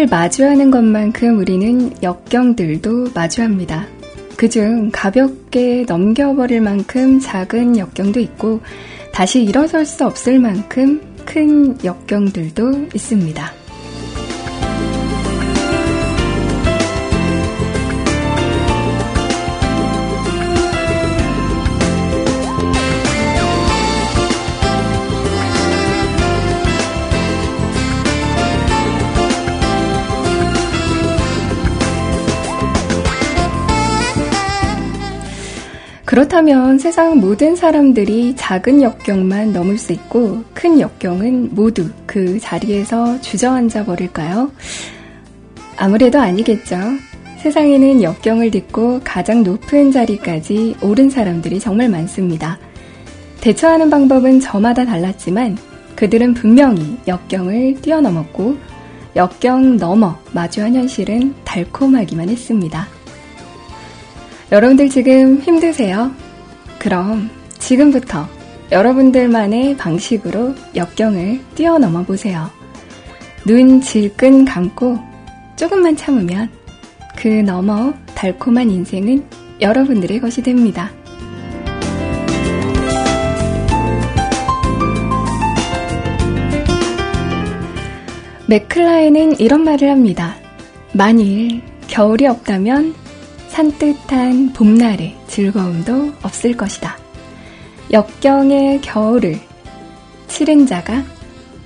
행복을 마주하는 것만큼 우리는 역경들도 마주합니다. 그중 가볍게 넘겨버릴 만큼 작은 역경도 있고 다시 일어설 수 없을 만큼 큰 역경들도 있습니다. 그렇다면 세상 모든 사람들이 작은 역경만 넘을 수 있고 큰 역경은 모두 그 자리에서 주저앉아 버릴까요? 아무래도 아니겠죠. 세상에는 역경을 딛고 가장 높은 자리까지 오른 사람들이 정말 많습니다. 대처하는 방법은 저마다 달랐지만 그들은 분명히 역경을 뛰어넘었고 역경 넘어 마주한 현실은 달콤하기만 했습니다. 여러분들 지금 힘드세요? 그럼 지금부터 여러분들만의 방식으로 역경을 뛰어넘어 보세요. 눈 질끈 감고 조금만 참으면 그 너머 달콤한 인생은 여러분들의 것이 됩니다. 맥클라인은 이런 말을 합니다. 만일 겨울이 없다면 산뜻한 봄날의 즐거움도 없을 것이다. 역경의 겨울을 치른 자가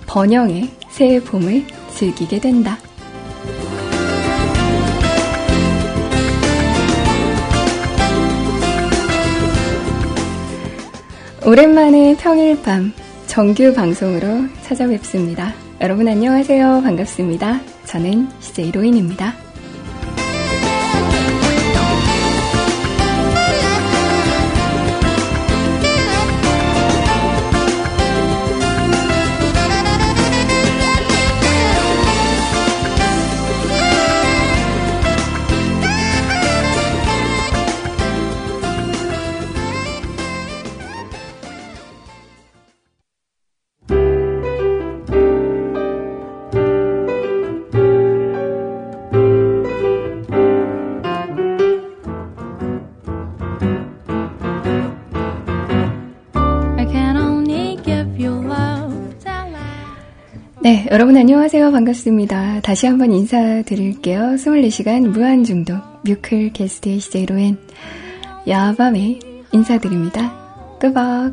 번영의 새 봄을 즐기게 된다. 오랜만에 평일 밤 정규 방송으로 찾아뵙습니다. 여러분 안녕하세요. 반갑습니다. 저는 CJ 로인입니다. 여러분 안녕하세요. 반갑습니다. 다시 한번 인사드릴게요. 24시간 무한중독 뮤클 게스트의 CJ로엔 야밤에 인사드립니다. 끄박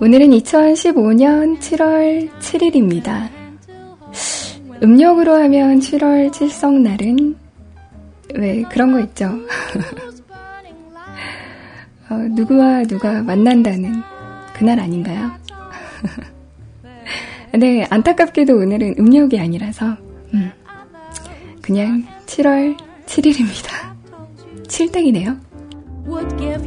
오늘은 2015년 7월 7일입니다. 음력으로 하면 7월 칠성날은 왜 그런 거 있죠. 어, 누구와 누가 만난다는 그날 아닌가요? 네, 안타깝게도 오늘은 음력이 아니라서 음, 그냥 7월 7일입니다. 7땡이네요. Would give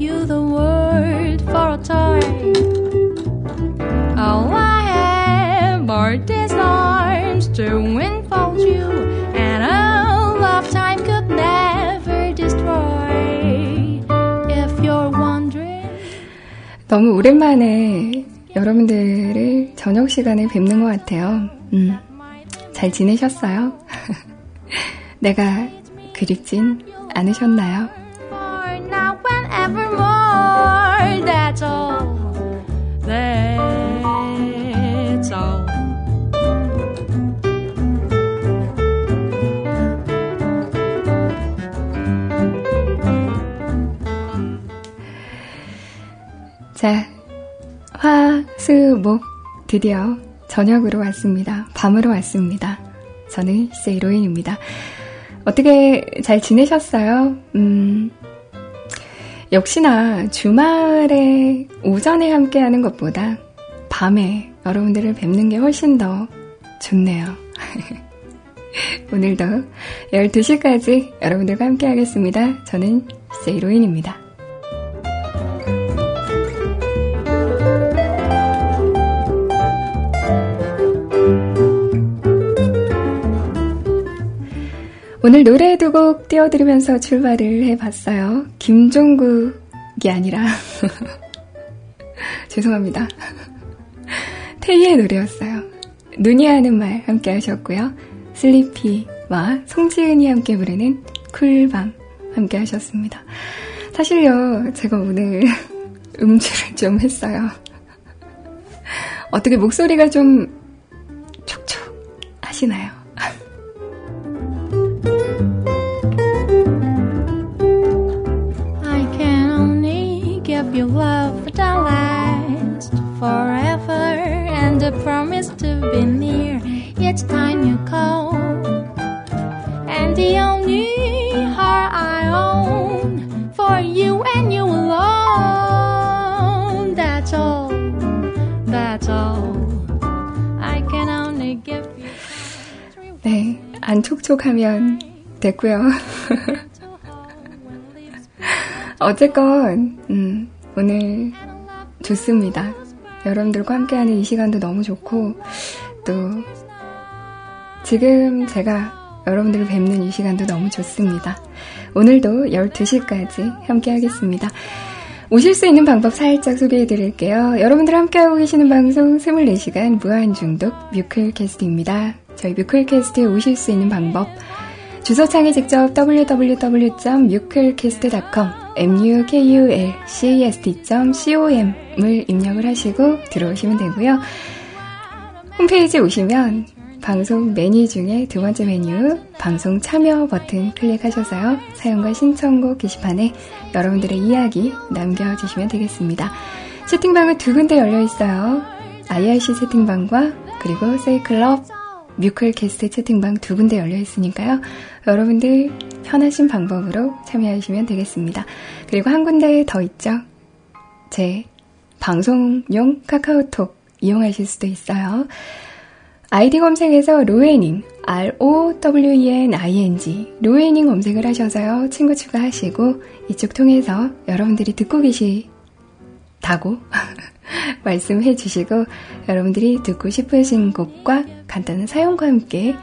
너무 오랜만에 여러분들을 저녁 시간에 뵙는 것 같아요. 음, 잘 지내셨어요? 내가 그립진 않으셨나요? 자, 화, 수, 목 드디어 저녁으로 왔습니다. 밤으로 왔습니다. 저는 세이로인입니다. 어떻게 잘 지내셨어요? 음, 역시나 주말에 오전에 함께하는 것보다 밤에 여러분들을 뵙는 게 훨씬 더 좋네요. 오늘도 12시까지 여러분들과 함께하겠습니다. 저는 세이로인입니다. 오늘 노래 두 곡 띄워드리면서 출발을 해봤어요. 김종국이 아니라 죄송합니다. 태희의 노래였어요. 눈이 하는 말 함께 하셨고요. 슬리피와 송지은이 함께 부르는 쿨밤 함께 하셨습니다. 사실요, 제가 오늘 음주를 좀 했어요. 어떻게 목소리가 좀 촉촉 하시나요? only give you love that lasts forever and a promise to be near each time you call. And the only heart I own for you and you alone. That's all. That's all. I can only give you. 네, 안 촉촉하면 됐고요. 어쨌건 음, 오늘 좋습니다. 여러분들과 함께하는 이 시간도 너무 좋고 또 지금 제가 여러분들을 뵙는 이 시간도 너무 좋습니다. 오늘도 12시까지 함께 하겠습니다. 오실 수 있는 방법 살짝 소개해 드릴게요. 여러분들 함께하고 계시는 방송 24시간 무한중독 뮤클캐스트입니다. 저희 뮤클캐스트에 오실 수 있는 방법 주소창에 직접 www.mukulcast.com mukulcast.com을 입력을 하시고 들어오시면 되고요. 홈페이지 오시면 방송 메뉴 중에 두 번째 메뉴 방송 참여 버튼 클릭하셔서요. 사연과 신청곡 게시판에 여러분들의 이야기 남겨주시면 되겠습니다. 채팅방은 두 군데 열려 있어요. IRC 채팅방과 그리고 세이클럽 뮤클캐스트 채팅방 두 군데 열려 있으니까요. 여러분들 편하신 방법으로 참여하시면 되겠습니다. 그리고 한 군데 더 있죠. 제 방송용 카카오톡 이용하실 수도 있어요. 아이디 검색에서 로에닝, R-O-W-E-N-I-N-G, 로에닝 검색을 하셔서요. 친구 추가하시고 이쪽 통해서 여러분들이 듣고 계시다고 말씀해 주시고 여러분들이 듣고 싶으신 곡과 간단한 사연과 함께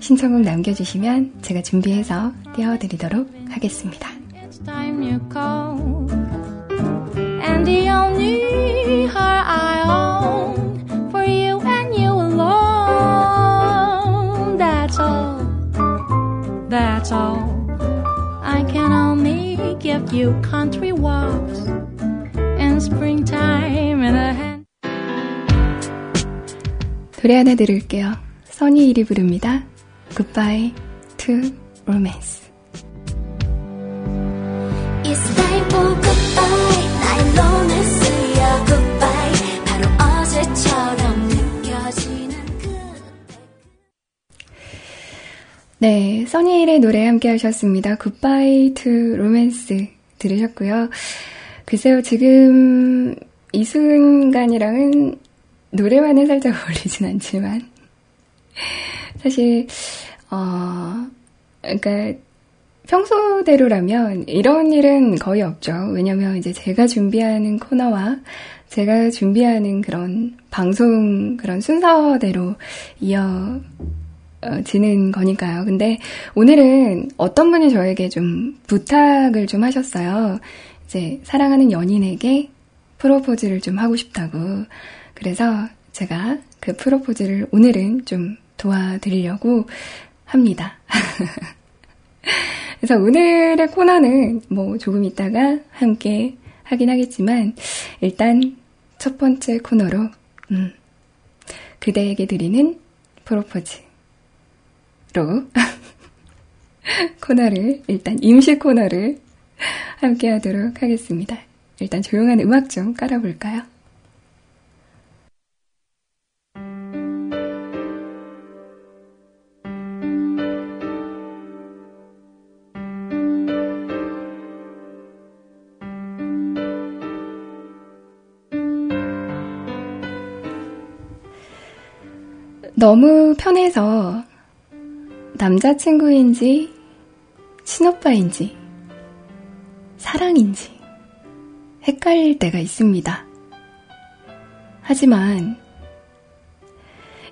신청곡 남겨주시면 제가 준비해서 띄워드리도록 하겠습니다. That's all. I can only give you country walks springtime in a hand. 노래 하나 들을게요. 써니 일이 부릅니다. Goodbye to Romance. It's time for goodbye 나의 로맨스야 goodbye 바로 어제처럼 느껴지는 그 네, 써니일의 노래 함께 하셨습니다. Goodbye to Romance 들으셨고요. 글쎄요, 지금 이 순간이랑은 노래만은 살짝 어울리진 않지만 사실 어 그러니까 평소대로라면 이런 일은 거의 없죠. 왜냐면 이제 제가 준비하는 코너와 제가 준비하는 그런 방송 그런 순서대로 이어 어, 지는 거니까요. 근데 오늘은 어떤 분이 저에게 좀 부탁을 좀 하셨어요. 이제 사랑하는 연인에게 프로포즈를 좀 하고 싶다고. 그래서 제가 그 프로포즈를 오늘은 좀 도와드리려고 합니다. 그래서 오늘의 코너는 뭐 조금 있다가 함께 하긴 하겠지만 일단 첫 번째 코너로 음, 그대에게 드리는 프로포즈로 코너를 일단 임시 코너를 함께 하도록 하겠습니다. 일단 조용한 음악 좀 깔아볼까요? 너무 편해서 남자친구인지 친오빠인지 사랑인지 헷갈릴 때가 있습니다. 하지만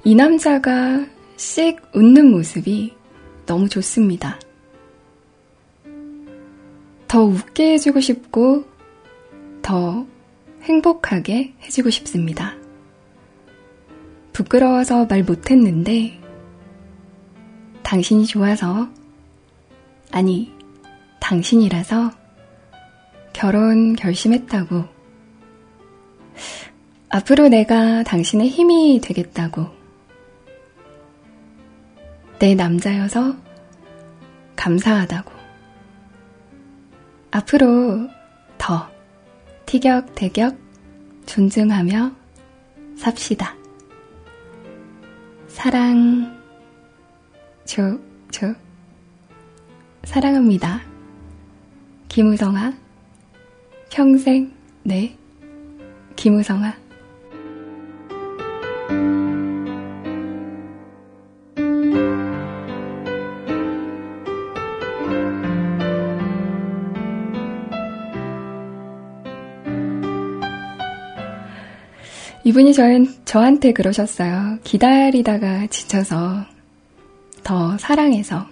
이 남자가 씩 웃는 모습이 너무 좋습니다. 더 웃게 해주고 싶고, 더 행복하게 해주고 싶습니다. 부끄러워서 말 못했는데, 당신이 좋아서, 아니, 당신이라서 결혼 결심했다고. 앞으로 내가 당신의 힘이 되겠다고. 내 남자여서 감사하다고. 앞으로 더 티격태격 존중하며 삽시다. 사랑, 조, 조, 사랑합니다. 김우성아, 평생, 네, 김우성아. 이분이 저, 저한테 그러셨어요. 기다리다가 지쳐서 더 사랑해서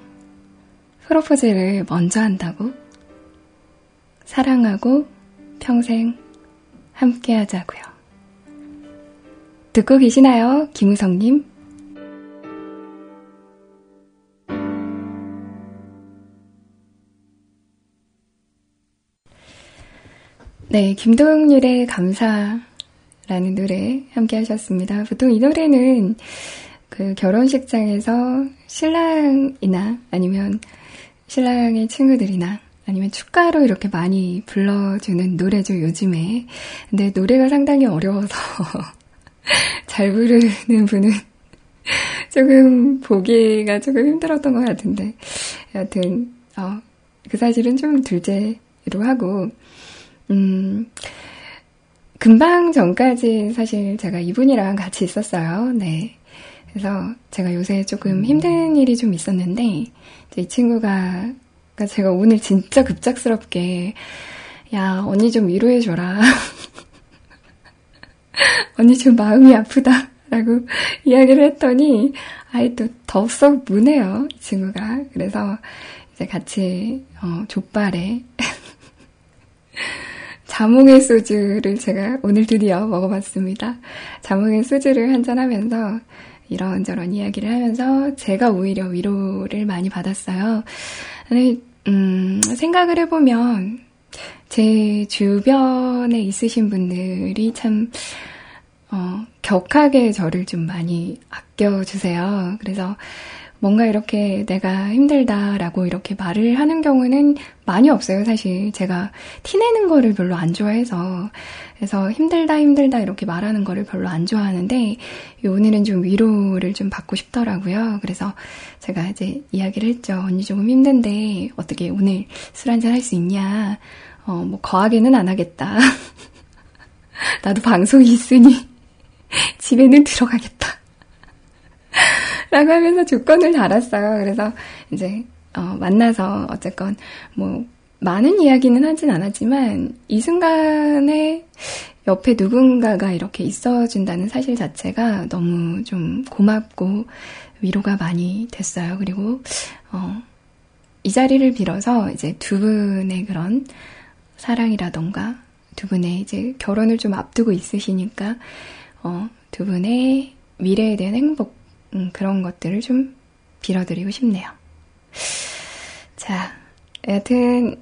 프로포즈를 먼저 한다고? 사랑하고 평생 함께 하자고요. 듣고 계시나요? 김우성님? 네, 김동률의 감사 라는 노래 함께 하셨습니다. 보통 이 노래는 그 결혼식장에서 신랑이나 아니면 신랑의 친구들이나 아니면 축가로 이렇게 많이 불러주는 노래죠, 요즘에. 근데 노래가 상당히 어려워서 잘 부르는 분은 조금 보기가 조금 힘들었던 것 같은데. 여하튼, 어, 그 사실은 좀 둘째로 하고, 음, 금방 전까지 사실 제가 이분이랑 같이 있었어요. 네. 그래서 제가 요새 조금 힘든 일이 좀 있었는데, 이 친구가 그러니까 제가 오늘 진짜 급작스럽게 야 언니 좀 위로해 줘라. 언니 좀 마음이 아프다. 라고 이야기를 했더니 아이 또 더썩 무네요. 이 친구가. 그래서 이제 같이 어, 족발에 자몽의 소주를 제가 오늘 드디어 먹어봤습니다. 자몽의 소주를 한잔하면서 이런저런 이야기를 하면서 제가 오히려 위로를 많이 받았어요. 근데, 음, 생각을 해보면 제 주변에 있으신 분들이 참, 어, 격하게 저를 좀 많이 아껴주세요. 그래서 뭔가 이렇게 내가 힘들다라고 이렇게 말을 하는 경우는 많이 없어요, 사실. 제가 티내는 거를 별로 안 좋아해서. 그래서 힘들다, 힘들다 이렇게 말하는 거를 별로 안 좋아하는데, 오늘은 좀 위로를 좀 받고 싶더라고요. 그래서 제가 이제 이야기를 했죠. 언니 조금 힘든데, 어떻게 오늘 술 한잔 할 수 있냐. 어, 뭐, 거하게는 안 하겠다. 나도 방송이 있으니, 집에는 들어가겠다. 라고 하면서 조건을 달았어요. 그래서 이제, 어, 만나서 어쨌건 뭐, 많은 이야기는 하진 않았지만, 이 순간에 옆에 누군가가 이렇게 있어준다는 사실 자체가 너무 좀 고맙고 위로가 많이 됐어요. 그리고, 어, 이 자리를 빌어서 이제 두 분의 그런 사랑이라던가, 두 분의 이제 결혼을 좀 앞두고 있으시니까, 어, 두 분의 미래에 대한 행복, 음, 그런 것들을 좀 빌어드리고 싶네요. 자, 여튼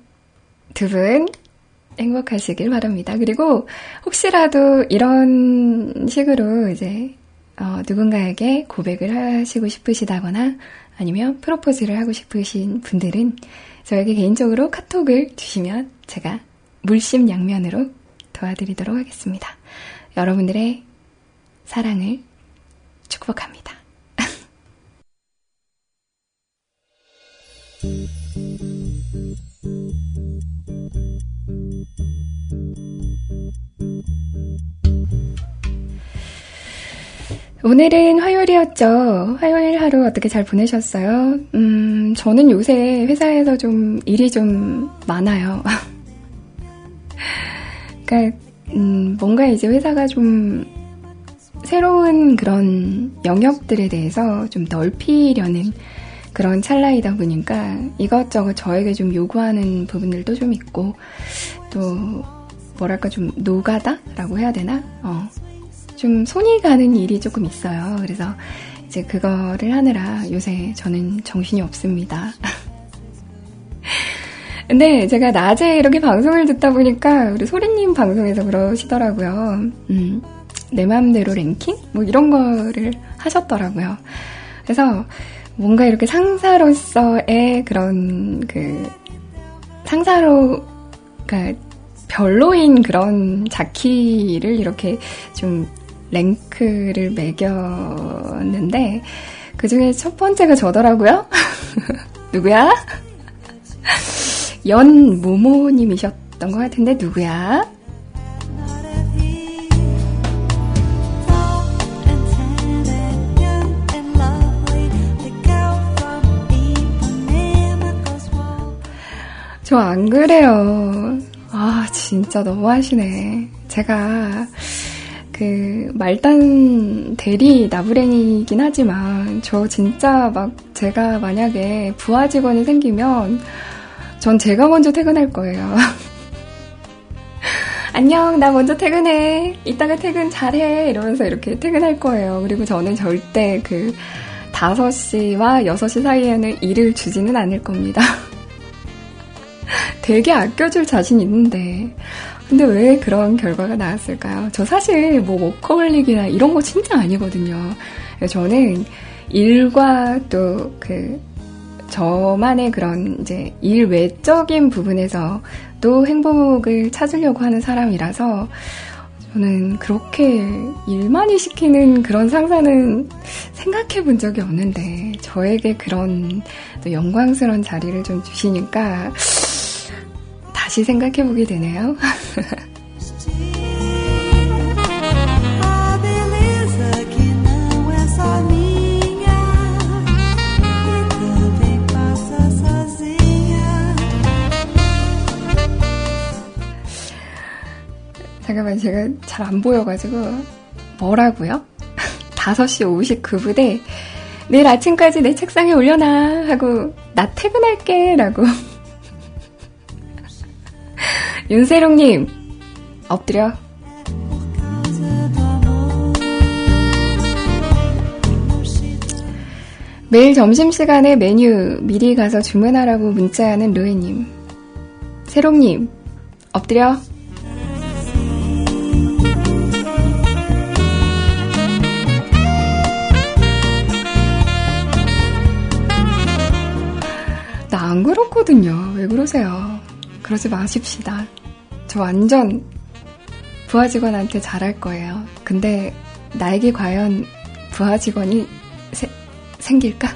두 분 행복하시길 바랍니다. 그리고 혹시라도 이런 식으로 이제 어, 누군가에게 고백을 하시고 싶으시다거나 아니면 프로포즈를 하고 싶으신 분들은 저에게 개인적으로 카톡을 주시면 제가 물심양면으로 도와드리도록 하겠습니다. 여러분들의 사랑을 축복합니다. 오늘은 화요일이었죠. 화요일 하루 어떻게 잘 보내셨어요? 음, 저는 요새 회사에서 좀 일이 좀 많아요. 그러니까, 음, 뭔가 이제 회사가 좀 새로운 그런 영역들에 대해서 좀 넓히려는 그런 찰나이다 보니까 이것저것 저에게 좀 요구하는 부분들도 좀 있고 또 뭐랄까 좀 노가다라고 해야 되나? 어, 좀 손이 가는 일이 조금 있어요. 그래서 이제 그거를 하느라 요새 저는 정신이 없습니다. 근데 제가 낮에 이렇게 방송을 듣다 보니까 우리 소리님 방송에서 그러시더라고요. 음, 내 마음대로 랭킹? 뭐 이런 거를 하셨더라고요. 그래서 뭔가 이렇게 상사로서의 그런 그 상사로 그러니까 별로인 그런 자키를 이렇게 좀 랭크를 매겼는데 그 중에 첫 번째가 저더라고요. 누구야? 연 모모님이셨던 것 같은데 누구야? 저 안 그래요. 아, 진짜 너무하시네. 제가 그 말단 대리 나부랭이긴 하지만 저 진짜 막 제가 만약에 부하 직원이 생기면 전 제가 먼저 퇴근할 거예요. 안녕, 나 먼저 퇴근해. 이따가 퇴근 잘해. 이러면서 이렇게 퇴근할 거예요. 그리고 저는 절대 그 5시와 6시 사이에는 일을 주지는 않을 겁니다. 되게 아껴줄 자신 있는데. 근데 왜 그런 결과가 나왔을까요? 저 사실 뭐 워커홀릭이나 이런 거 진짜 아니거든요. 저는 일과 또 그 저만의 그런 이제 일 외적인 부분에서 또 행복을 찾으려고 하는 사람이라서 저는 그렇게 일만이 시키는 그런 상사는 생각해 본 적이 없는데 저에게 그런 또 영광스러운 자리를 좀 주시니까 다시 생각해 보게 되네요. 잠깐만 제가 잘 안 보여가지고 뭐라고요? 5시 59분에 내일 아침까지 내 책상에 올려놔 하고 나 퇴근할게 라고 윤세롱님 엎드려 매일 점심시간에 메뉴 미리 가서 주문하라고 문자하는 루에님 세롱님 엎드려 안 그렇거든요. 왜 그러세요? 그러지 마십시다. 저 완전 부하 직원한테 잘할 거예요. 근데 나에게 과연 부하 직원이 세, 생길까?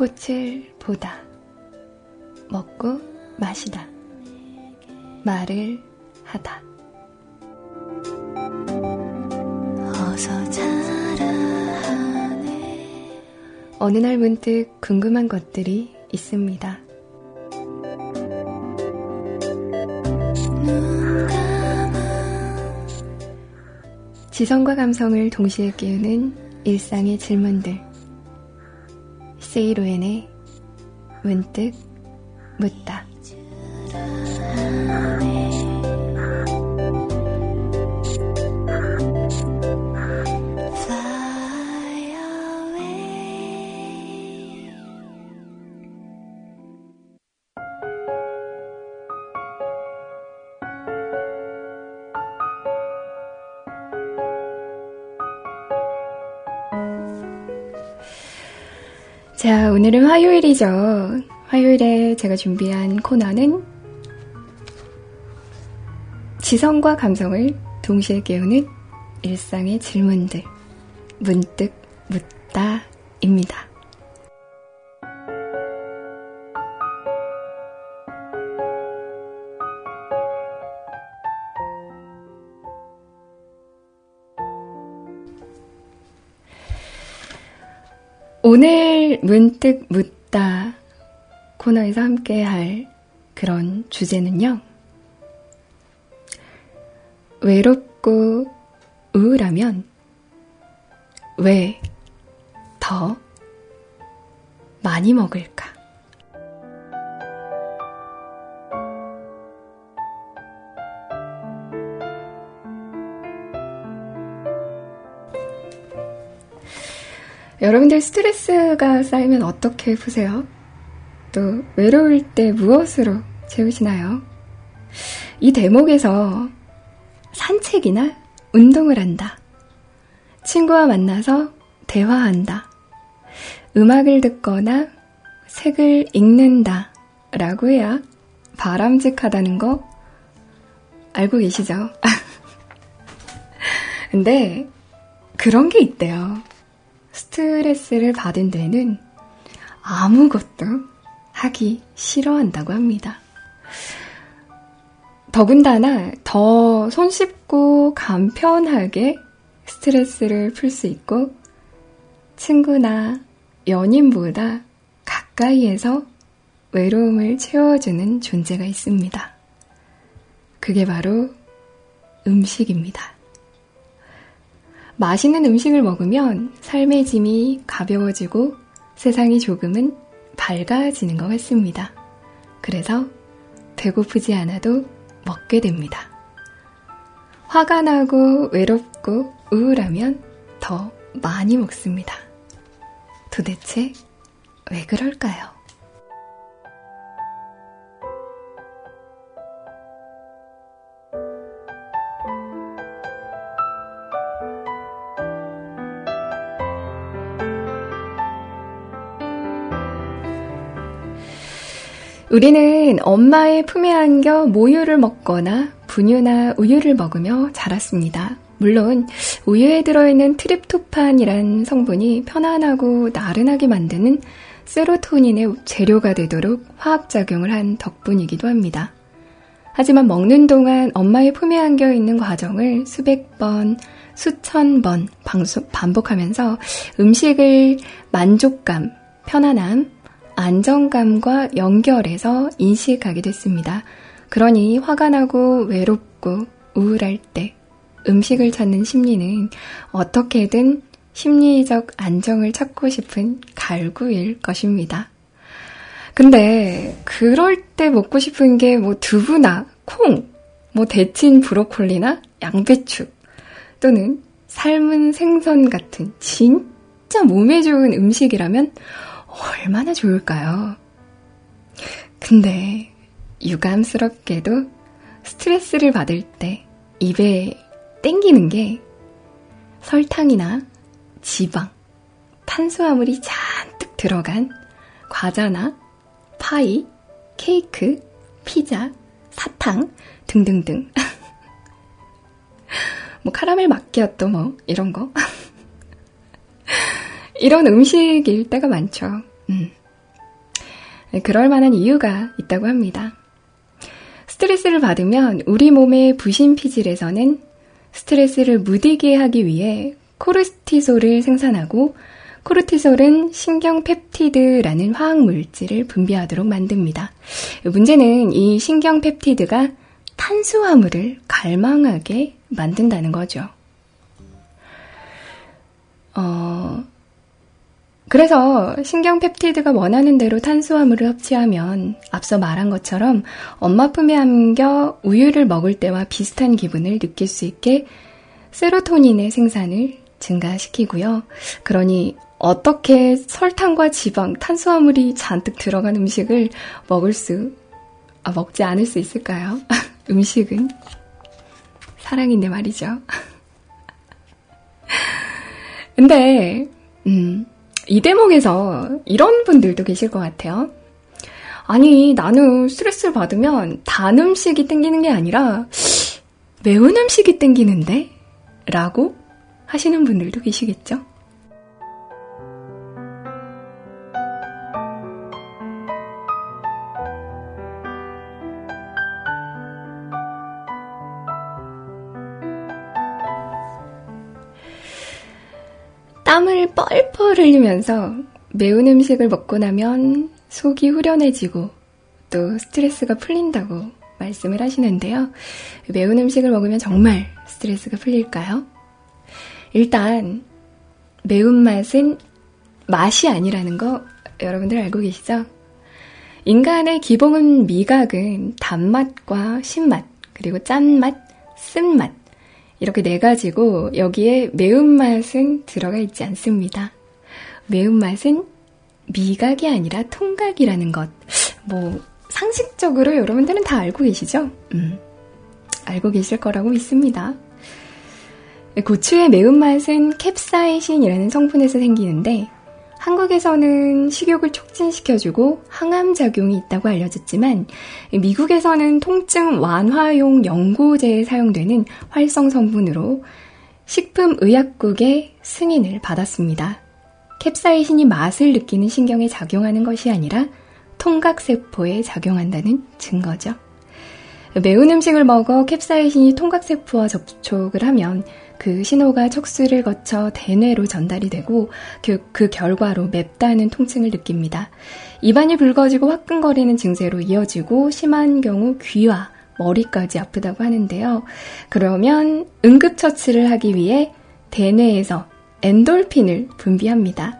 꽃을 보다. 먹고 마시다. 말을 하다. 어느 날 문득 궁금한 것들이 있습니다. 지성과 감성을 동시에 깨우는 일상의 질문들. 세이로엔의 문득 묻다. 오늘은 화요일이죠. 화요일에 제가 준비한 코너는 지성과 감성을 동시에 깨우는 일상의 질문들. 문득 묻다입니다. 문득 묻다 코너에서 함께 할 그런 주제는요. 외롭고 우울하면 왜 더 많이 먹을까? 여러분들 스트레스가 쌓이면 어떻게 푸세요? 또 외로울 때 무엇으로 채우시나요? 이 대목에서 산책이나 운동을 한다. 친구와 만나서 대화한다. 음악을 듣거나 책을 읽는다. 라고 해야 바람직하다는 거 알고 계시죠? 근데 그런 게 있대요. 스트레스를 받은 데는 아무것도 하기 싫어한다고 합니다. 더군다나 더 손쉽고 간편하게 스트레스를 풀 수 있고 친구나 연인보다 가까이에서 외로움을 채워주는 존재가 있습니다. 그게 바로 음식입니다. 맛있는 음식을 먹으면 삶의 짐이 가벼워지고 세상이 조금은 밝아지는 것 같습니다. 그래서 배고프지 않아도 먹게 됩니다. 화가 나고 외롭고 우울하면 더 많이 먹습니다. 도대체 왜 그럴까요? 우리는 엄마의 품에 안겨 모유를 먹거나 분유나 우유를 먹으며 자랐습니다. 물론 우유에 들어있는 트립토판이란 성분이 편안하고 나른하게 만드는 세로토닌의 재료가 되도록 화학작용을 한 덕분이기도 합니다. 하지만 먹는 동안 엄마의 품에 안겨 있는 과정을 수백 번, 수천 번 반복하면서 음식을 만족감, 편안함, 안정감과 연결해서 인식하게 됐습니다. 그러니 화가 나고 외롭고 우울할 때 음식을 찾는 심리는 어떻게든 심리적 안정을 찾고 싶은 갈구일 것입니다. 근데 그럴 때 먹고 싶은 게 뭐 두부나 콩, 뭐 데친 브로콜리나 양배추 또는 삶은 생선 같은 진짜 몸에 좋은 음식이라면 얼마나 좋을까요? 근데 유감스럽게도 스트레스를 받을 때 입에 땡기는 게 설탕이나 지방, 탄수화물이 잔뜩 들어간 과자나 파이, 케이크, 피자, 사탕 등등등. 뭐 카라멜 마키아또 뭐 이런 거. 이런 음식일 때가 많죠. 음. 그럴 만한 이유가 있다고 합니다. 스트레스를 받으면 우리 몸의 부신피질에서는 스트레스를 무디게 하기 위해 코르티솔을 생산하고 코르티솔은 신경펩티드라는 화학 물질을 분비하도록 만듭니다. 문제는 이 신경펩티드가 탄수화물을 갈망하게 만든다는 거죠. 어, 그래서 신경펩티드가 원하는 대로 탄수화물을 섭취하면 앞서 말한 것처럼 엄마 품에 안겨 우유를 먹을 때와 비슷한 기분을 느낄 수 있게 세로토닌의 생산을 증가시키고요. 그러니 어떻게 설탕과 지방, 탄수화물이 잔뜩 들어간 음식을 먹을 수, 아, 먹지 않을 수 있을까요? 음식은 사랑인데 말이죠. 근데, 음, 이 대목에서 이런 분들도 계실 것 같아요. 아니, 나는 스트레스를 받으면 단 음식이 땡기는 게 아니라 매운 음식이 땡기는데? 라고 하시는 분들도 계시겠죠? 땀을 뻘뻘 흘리면서 매운 음식을 먹고 나면 속이 후련해지고 또 스트레스가 풀린다고 말씀을 하시는데요. 매운 음식을 먹으면 정말 스트레스가 풀릴까요? 일단 매운맛은 맛이 아니라는 거 여러분들 알고 계시죠? 인간의 기본 미각은 단맛과 신맛, 그리고 짠맛, 쓴맛, 이렇게 네 가지고 여기에 매운맛은 들어가 있지 않습니다. 매운맛은 미각이 아니라 통각이라는 것. 뭐, 상식적으로 여러분들은 다 알고 계시죠? 음, 알고 계실 거라고 믿습니다. 고추의 매운맛은 캡사이신이라는 성분에서 생기는데, 한국에서는 식욕을 촉진시켜주고 항암 작용이 있다고 알려졌지만 미국에서는 통증 완화용 연고제에 사용되는 활성 성분으로 식품의약국의 승인을 받았습니다. 캡사이신이 맛을 느끼는 신경에 작용하는 것이 아니라 통각세포에 작용한다는 증거죠. 매운 음식을 먹어 캡사이신이 통각세포와 접촉을 하면 그 신호가 척수를 거쳐 대뇌로 전달이 되고 그, 그 결과로 맵다는 통증을 느낍니다. 입안이 붉어지고 화끈거리는 증세로 이어지고 심한 경우 귀와 머리까지 아프다고 하는데요. 그러면 응급처치를 하기 위해 대뇌에서 엔돌핀을 분비합니다.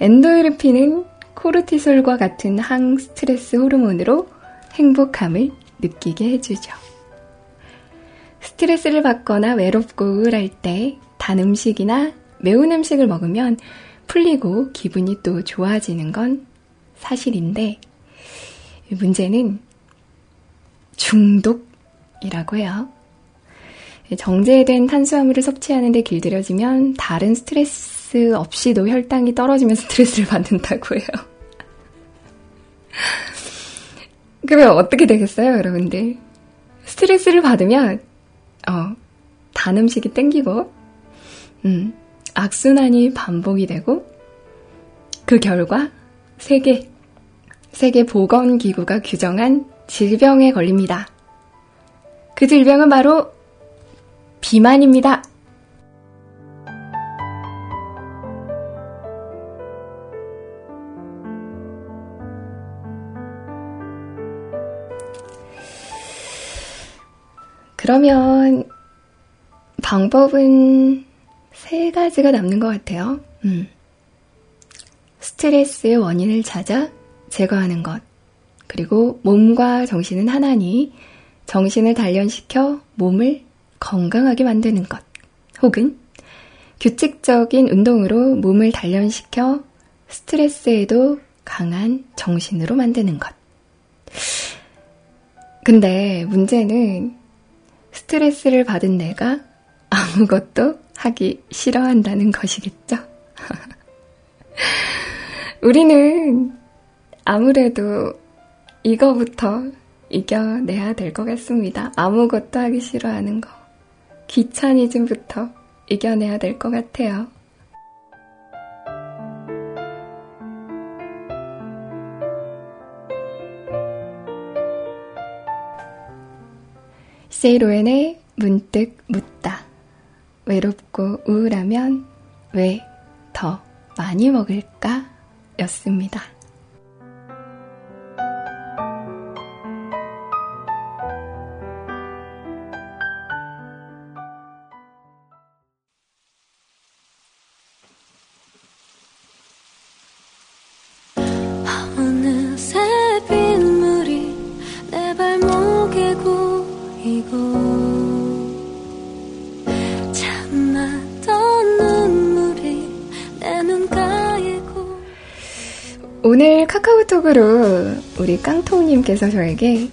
엔돌핀은 코르티솔과 같은 항스트레스 호르몬으로 행복함을 느끼게 해주죠. 스트레스를 받거나 외롭고 우울할 때 단 음식이나 매운 음식을 먹으면 풀리고 기분이 또 좋아지는 건 사실인데 문제는 중독이라고 해요. 정제된 탄수화물을 섭취하는데 길들여지면 다른 스트레스 없이도 혈당이 떨어지면 스트레스를 받는다고 해요. 그러면 어떻게 되겠어요, 여러분들? 스트레스를 받으면 어, 단 음식이 땡기고, 음, 악순환이 반복이 되고, 그 결과 세계, 세계 보건기구가 규정한 질병에 걸립니다. 그 질병은 바로 비만입니다. 그러면 방법은 세 가지가 남는 것 같아요. 음. 스트레스의 원인을 찾아 제거하는 것. 그리고 몸과 정신은 하나니 정신을 단련시켜 몸을 건강하게 만드는 것. 혹은 규칙적인 운동으로 몸을 단련시켜 스트레스에도 강한 정신으로 만드는 것. 근데 문제는 스트레스를 받은 내가 아무것도 하기 싫어한다는 것이겠죠? 우리는 아무래도 이거부터 이겨내야 될 것 같습니다. 아무것도 하기 싫어하는 거. 귀차니즘부터 이겨내야 될 것 같아요. 세이로엔의 문득 묻다. 외롭고 우울하면 왜 더 많이 먹을까? 였습니다. 우리 깡통님께서 저에게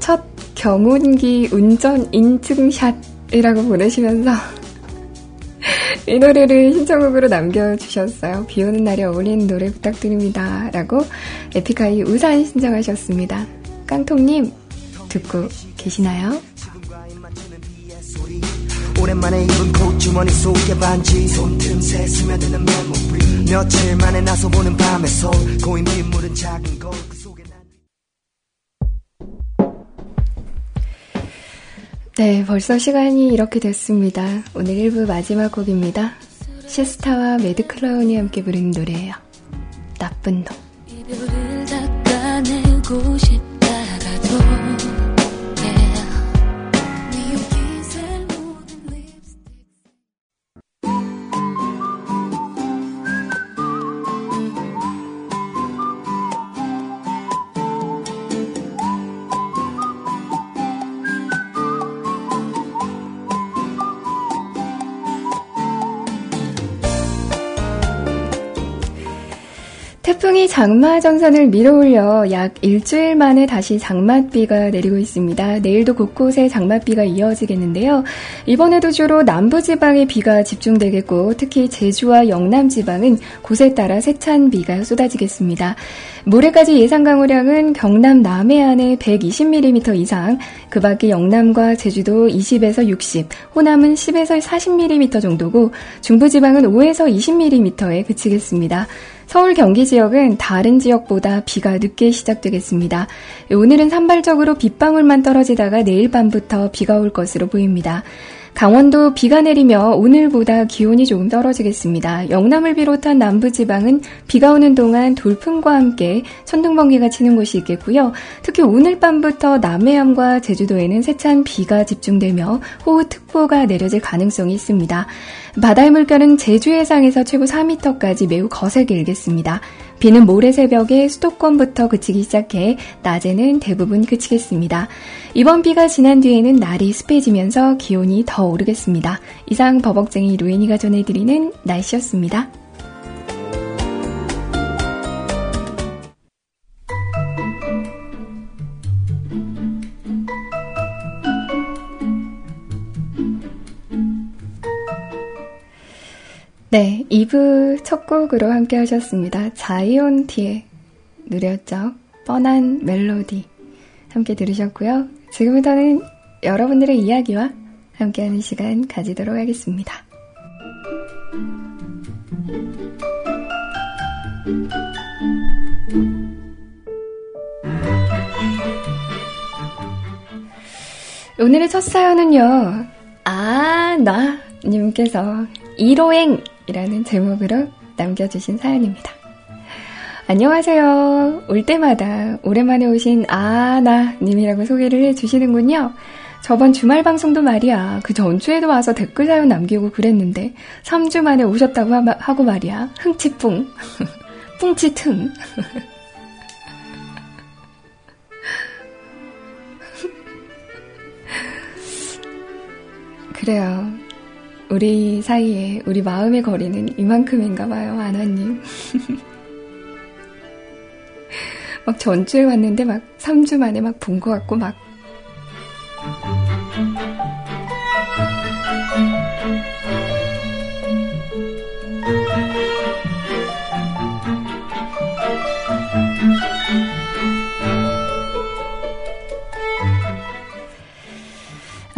첫 경운기 운전 인증샷이라고 보내시면서 이 노래를 신청곡으로 남겨주셨어요. 비 오는 날에 어울리는 노래 부탁드립니다. 라고 에픽하이 우산 신청하셨습니다. 깡통님, 듣고 계시나요? 오랜만에 입은 콧 주머니 속에 반지 손틈새 스며드는 메모리 며칠 만에 나서 보는 밤의 솔 고인 빗물은 작은 거 네, 벌써 시간이 이렇게 됐습니다. 오늘 1부 마지막 곡입니다. 시스타와 매드클라운이 함께 부르는 노래예요. 나쁜 놈. 태풍이 장마 전선을 밀어올려 약 일주일 만에 다시 장맛비가 내리고 있습니다. 내일도 곳곳에 장맛비가 이어지겠는데요. 이번에도 주로 남부지방에 비가 집중되겠고 특히 제주와 영남지방은 곳에 따라 세찬 비가 쏟아지겠습니다. 모레까지 예상 강우량은 경남 남해안에 120mm 이상, 그 밖에 영남과 제주도 20에서 60, 호남은 10에서 40mm 정도고 중부지방은 5에서 20mm에 그치겠습니다. 서울 경기 지역은 다른 지역보다 비가 늦게 시작되겠습니다. 오늘은 산발적으로 빗방울만 떨어지다가 내일 밤부터 비가 올 것으로 보입니다. 강원도 비가 내리며 오늘보다 기온이 조금 떨어지겠습니다. 영남을 비롯한 남부지방은 비가 오는 동안 돌풍과 함께 천둥번개가 치는 곳이 있겠고요. 특히 오늘 밤부터 남해안과 제주도에는 세찬 비가 집중되며 호우특보가 내려질 가능성이 있습니다. 바다의 물결은 제주 해상에서 최고 4m까지 매우 거세게 일겠습니다. 비는 모레 새벽에 수도권부터 그치기 시작해 낮에는 대부분 그치겠습니다. 이번 비가 지난 뒤에는 날이 습해지면서 기온이 더 오르겠습니다. 이상 버벅쟁이 루인이가 전해드리는 날씨였습니다. 네, 2부 첫 곡으로 함께 하셨습니다. 자이온티의 노래였죠. 뻔한 멜로디. 함께 들으셨고요. 지금부터는 여러분들의 이야기와 함께하는 시간 가지도록 하겠습니다. 오늘의 첫 사연은요. 아, 나 님께서 1호행 이라는 제목으로 남겨주신 사연입니다. 안녕하세요. 올 때마다 오랜만에 오신 아나님이라고 소개를 해주시는군요. 저번 주말 방송도 말이야. 그 전주에도 와서 댓글 사연 남기고 그랬는데 3주 만에 오셨다고 하- 하고 말이야. 흥치뿡. 뿡치퉁. 그래요. 우리 사이에 우리 마음의 거리는 이만큼인가 봐요, 아나님. 막 전주에 왔는데 막 3주 만에 막 본 것 같고 막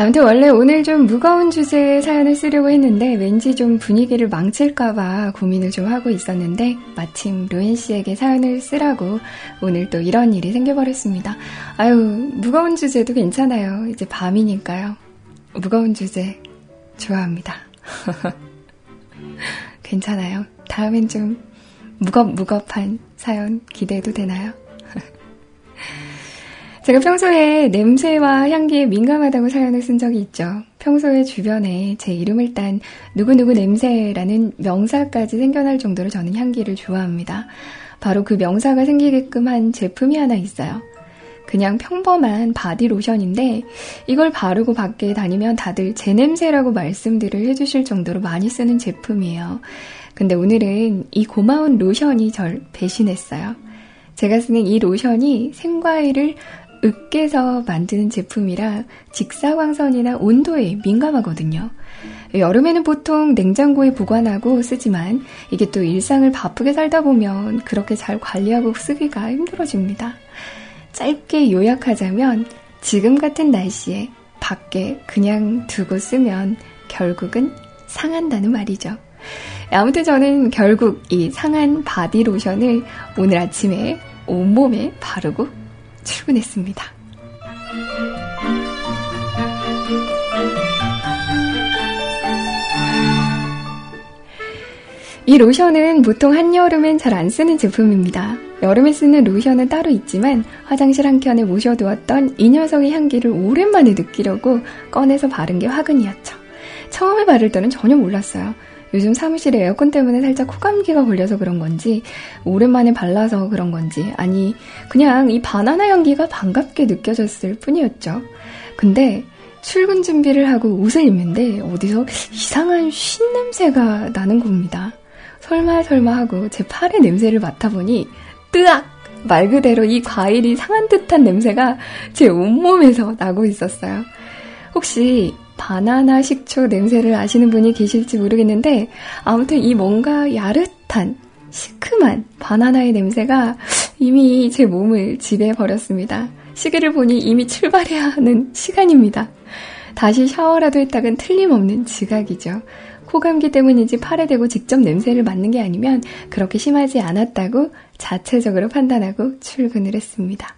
아무튼 원래 오늘 좀 무거운 주제의 사연을 쓰려고 했는데 왠지 좀 분위기를 망칠까봐 고민을 좀 하고 있었는데 마침 로인 씨에게 사연을 쓰라고 오늘 또 이런 일이 생겨버렸습니다. 아유, 무거운 주제도 괜찮아요. 이제 밤이니까요. 무거운 주제 좋아합니다. 괜찮아요. 다음엔 좀 무겁, 무겁한 사연 기대해도 되나요? 제가 평소에 냄새와 향기에 민감하다고 사연을 쓴 적이 있죠. 평소에 주변에 제 이름을 딴 누구누구 냄새라는 명사까지 생겨날 정도로 저는 향기를 좋아합니다. 바로 그 명사가 생기게끔 한 제품이 하나 있어요. 그냥 평범한 바디 로션인데 이걸 바르고 밖에 다니면 다들 제 냄새라고 말씀들을 해주실 정도로 많이 쓰는 제품이에요. 근데 오늘은 이 고마운 로션이 절 배신했어요. 제가 쓰는 이 로션이 생과일을 으깨서 만드는 제품이라 직사광선이나 온도에 민감하거든요. 여름에는 보통 냉장고에 보관하고 쓰지만 이게 또 일상을 바쁘게 살다 보면 그렇게 잘 관리하고 쓰기가 힘들어집니다. 짧게 요약하자면 지금 같은 날씨에 밖에 그냥 두고 쓰면 결국은 상한다는 말이죠. 아무튼 저는 결국 이 상한 바디로션을 오늘 아침에 온몸에 바르고 출근했습니다. 이 로션은 보통 한여름엔 잘 안 쓰는 제품입니다. 여름에 쓰는 로션은 따로 있지만 화장실 한 켠에 모셔두었던 이 녀석의 향기를 오랜만에 느끼려고 꺼내서 바른 게 화근이었죠. 처음에 바를 때는 전혀 몰랐어요. 요즘 사무실에 에어컨 때문에 살짝 코감기가 걸려서 그런 건지, 오랜만에 발라서 그런 건지, 아니, 그냥 이 바나나 향기가 반갑게 느껴졌을 뿐이었죠. 근데, 출근 준비를 하고 옷을 입는데, 어디서 이상한 쉰 냄새가 나는 겁니다. 설마 설마 하고 제 팔의 냄새를 맡아보니, 뜨악! 말 그대로 이 과일이 상한 듯한 냄새가 제 온몸에서 나고 있었어요. 혹시 바나나 식초 냄새를 아시는 분이 계실지 모르겠는데 아무튼 이 뭔가 야릇한 시큼한 바나나의 냄새가 이미 제 몸을 지배해 버렸습니다. 시계를 보니 이미 출발해야 하는 시간입니다. 다시 샤워라도 했다간 틀림없는 지각이죠. 코감기 때문인지 팔에 대고 직접 냄새를 맡는 게 아니면 그렇게 심하지 않았다고 자체적으로 판단하고 출근을 했습니다.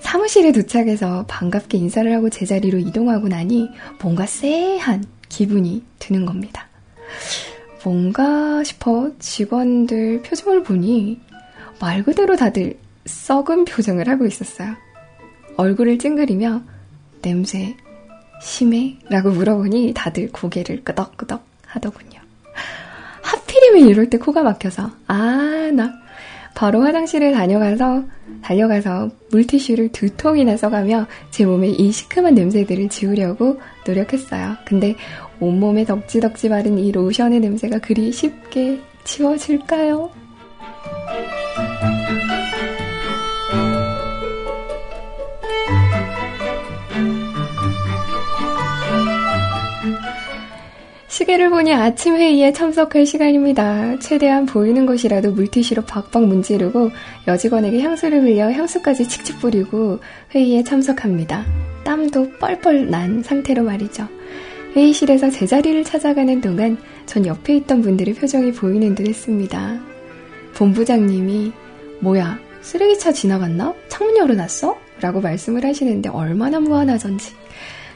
사무실에 도착해서 반갑게 인사를 하고 제자리로 이동하고 나니 뭔가 쎄한 기분이 드는 겁니다. 뭔가 싶어 직원들 표정을 보니 말 그대로 다들 썩은 표정을 하고 있었어요. 얼굴을 찡그리며 냄새 심해? 라고 물어보니 다들 고개를 끄덕끄덕 하더군요. 하필이면 이럴 때 코가 막혀서 아, 나 바로 화장실에 다녀가서 달려가서 물티슈를 두 통이나 써가며 제 몸에 이 시큼한 냄새들을 지우려고 노력했어요. 근데 온몸에 덕지덕지 바른 이 로션의 냄새가 그리 쉽게 지워질까요? 시계를 보니 아침 회의에 참석할 시간입니다. 최대한 보이는 것이라도 물티슈로 박박 문지르고 여직원에게 향수를 흘려 향수까지 칙칙 뿌리고 회의에 참석합니다. 땀도 뻘뻘 난 상태로 말이죠. 회의실에서 제자리를 찾아가는 동안 전 옆에 있던 분들의 표정이 보이는 듯 했습니다. 본부장님이 뭐야 쓰레기차 지나갔나? 창문 열어놨어? 라고 말씀을 하시는데 얼마나 무한하던지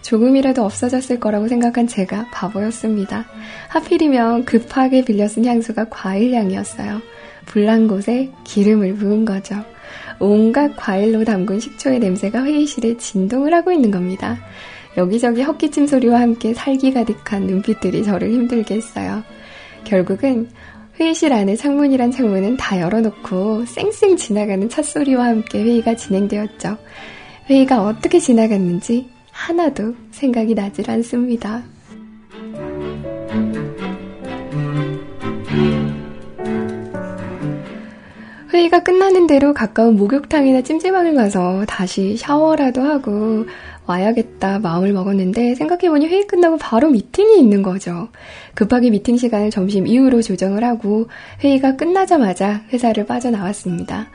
조금이라도 없어졌을 거라고 생각한 제가 바보였습니다. 하필이면 급하게 빌려 쓴 향수가 과일향이었어요. 불난 곳에 기름을 부은 거죠. 온갖 과일로 담근 식초의 냄새가 회의실에 진동을 하고 있는 겁니다. 여기저기 헛기침 소리와 함께 살기 가득한 눈빛들이 저를 힘들게 했어요. 결국은 회의실 안에 창문이란 창문은 다 열어놓고 쌩쌩 지나가는 찻소리와 함께 회의가 진행되었죠. 회의가 어떻게 지나갔는지 하나도 생각이 나질 않습니다. 회의가 끝나는 대로 가까운 목욕탕이나 찜질방을 가서 다시 샤워라도 하고 와야겠다 마음을 먹었는데 생각해보니 회의 끝나고 바로 미팅이 있는 거죠. 급하게 미팅 시간을 점심 이후로 조정을 하고 회의가 끝나자마자 회사를 빠져나왔습니다.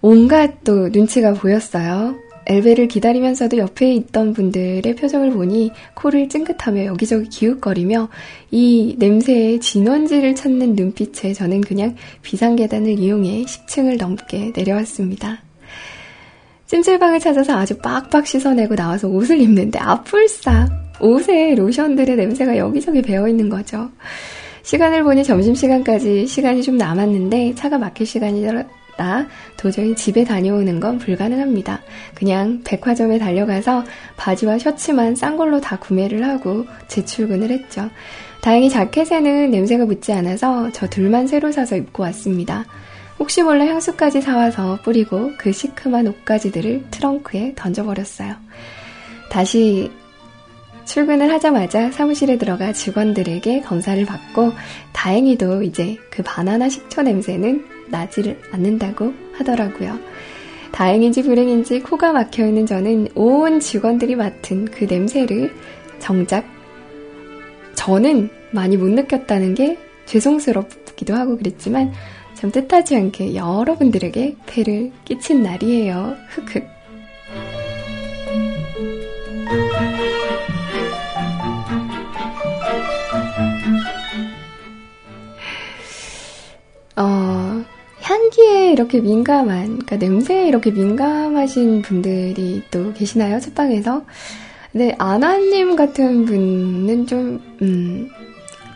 온갖 또 눈치가 보였어요. 엘베를 기다리면서도 옆에 있던 분들의 표정을 보니 코를 찡긋하며 여기저기 기웃거리며 이 냄새의 진원지를 찾는 눈빛에 저는 그냥 비상계단을 이용해 10층을 넘게 내려왔습니다. 찜질방을 찾아서 아주 빡빡 씻어내고 나와서 옷을 입는데 아뿔싸 옷에 로션들의 냄새가 여기저기 배어있는 거죠. 시간을 보니 점심시간까지 시간이 좀 남았는데 차가 막힐 시간이 없다. 도저히 집에 다녀오는 건 불가능합니다. 그냥 백화점에 달려가서 바지와 셔츠만 싼 걸로 다 구매를 하고 재출근을 했죠. 다행히 자켓에는 냄새가 묻지 않아서 저 둘만 새로 사서 입고 왔습니다. 혹시 몰라 향수까지 사와서 뿌리고 그 시큼한 옷가지들을 트렁크에 던져버렸어요. 다시 출근을 하자마자 사무실에 들어가 직원들에게 검사를 받고 다행히도 이제 그 바나나 식초 냄새는 나지를 않는다고 하더라고요. 다행인지 불행인지 코가 막혀 있는 저는 온 직원들이 맡은 그 냄새를 정작 저는 많이 못 느꼈다는 게 죄송스럽기도 하고 그랬지만 참 뜻하지 않게 여러분들에게 폐를 끼친 날이에요. 흑흑. 이렇게 민감한, 그러니까 냄새에 이렇게 민감하신 분들이 또 계시나요? 책방에서? 근데 아나님 같은 분은 좀, 음,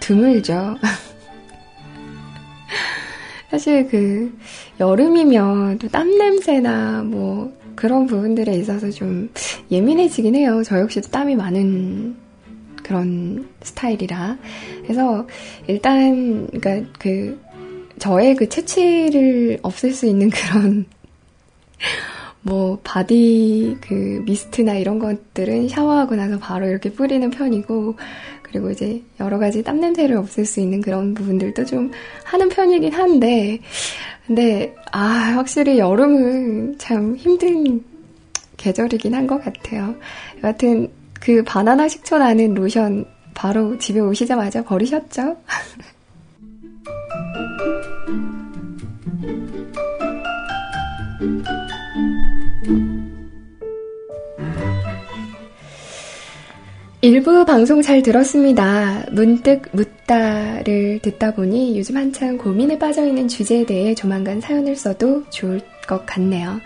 드물죠. 사실 그, 여름이면 또 땀 냄새나 뭐, 그런 부분들에 있어서 좀 예민해지긴 해요. 저 역시도 땀이 많은 그런 스타일이라. 그래서 일단, 그니까 그, 저의 그 채취를 없앨 수 있는 그런, 뭐, 바디 그 미스트나 이런 것들은 샤워하고 나서 바로 이렇게 뿌리는 편이고, 그리고 이제 여러 가지 땀 냄새를 없앨 수 있는 그런 부분들도 좀 하는 편이긴 한데, 근데, 아, 확실히 여름은 참 힘든 계절이긴 한 것 같아요. 여하튼, 그 바나나 식초 나는 로션 바로 집에 오시자마자 버리셨죠? 일부 방송 잘 들었습니다. 문득 묻다를 듣다 보니 요즘 한창 고민에 빠져있는 주제에 대해 조만간 사연을 써도 좋을 것 같네요.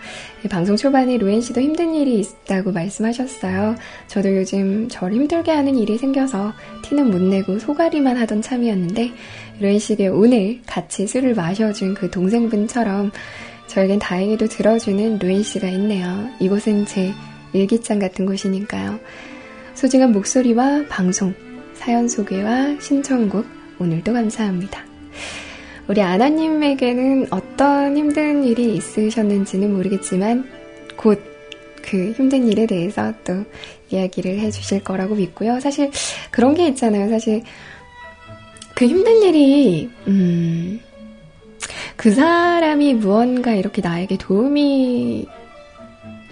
방송 초반에 로엔 씨도 힘든 일이 있다고 말씀하셨어요. 저도 요즘 저를 힘들게 하는 일이 생겨서 티는 못 내고 소가리만 하던 참이었는데 로엔 씨에게 오늘 같이 술을 마셔준 그 동생분처럼 저에겐 다행히도 들어주는 로엔 씨가 있네요. 이곳은 제 일기장 같은 곳이니까요. 소중한 목소리와 방송, 사연 소개와 신청곡 오늘도 감사합니다. 우리 아나님에게는 어떤 힘든 일이 있으셨는지는 모르겠지만 곧 그 힘든 일에 대해서 또 이야기를 해주실 거라고 믿고요. 사실 그런 게 있잖아요. 사실 그 힘든 일이 음, 그 사람이 무언가 이렇게 나에게 도움이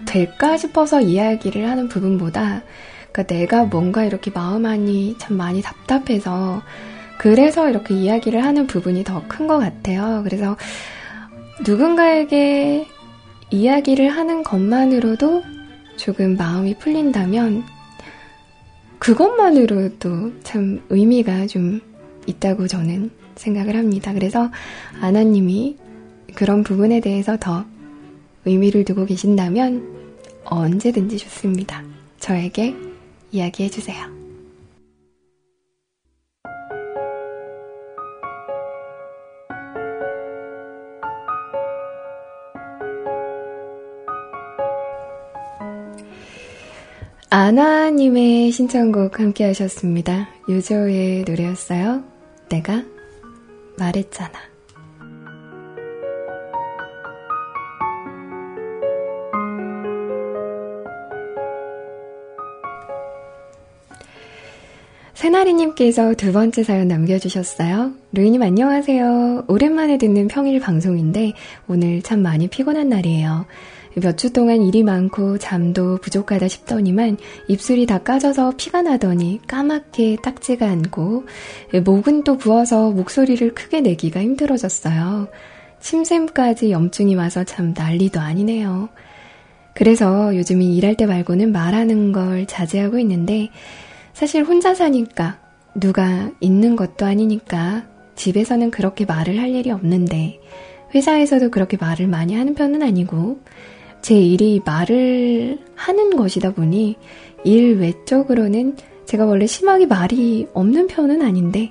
될까 싶어서 이야기를 하는 부분보다 그러니까 내가 뭔가 이렇게 마음 안이 참 많이 답답해서 그래서 이렇게 이야기를 하는 부분이 더 큰 것 같아요. 그래서 누군가에게 이야기를 하는 것만으로도 조금 마음이 풀린다면 그것만으로도 참 의미가 좀 있다고 저는 생각을 합니다. 그래서 아나님이 그런 부분에 대해서 더 의미를 두고 계신다면 언제든지 좋습니다. 저에게 이야기해주세요. 아나님의 신청곡 함께 하셨습니다. 유조의 노래였어요. 내가 말했잖아. 새나리님께서 두 번째 사연 남겨주셨어요. 루이님 안녕하세요. 오랜만에 듣는 평일 방송인데 오늘 참 많이 피곤한 날이에요. 몇 주 동안 일이 많고 잠도 부족하다 싶더니만 입술이 다 까져서 피가 나더니 까맣게 딱지가 않고 목은 또 부어서 목소리를 크게 내기가 힘들어졌어요. 침샘까지 염증이 와서 참 난리도 아니네요. 그래서 요즘은 일할 때 말고는 말하는 걸 자제하고 있는데 사실 혼자 사니까 누가 있는 것도 아니니까 집에서는 그렇게 말을 할 일이 없는데 회사에서도 그렇게 말을 많이 하는 편은 아니고 제 일이 말을 하는 것이다 보니 일 외적으로는 제가 원래 심하게 말이 없는 편은 아닌데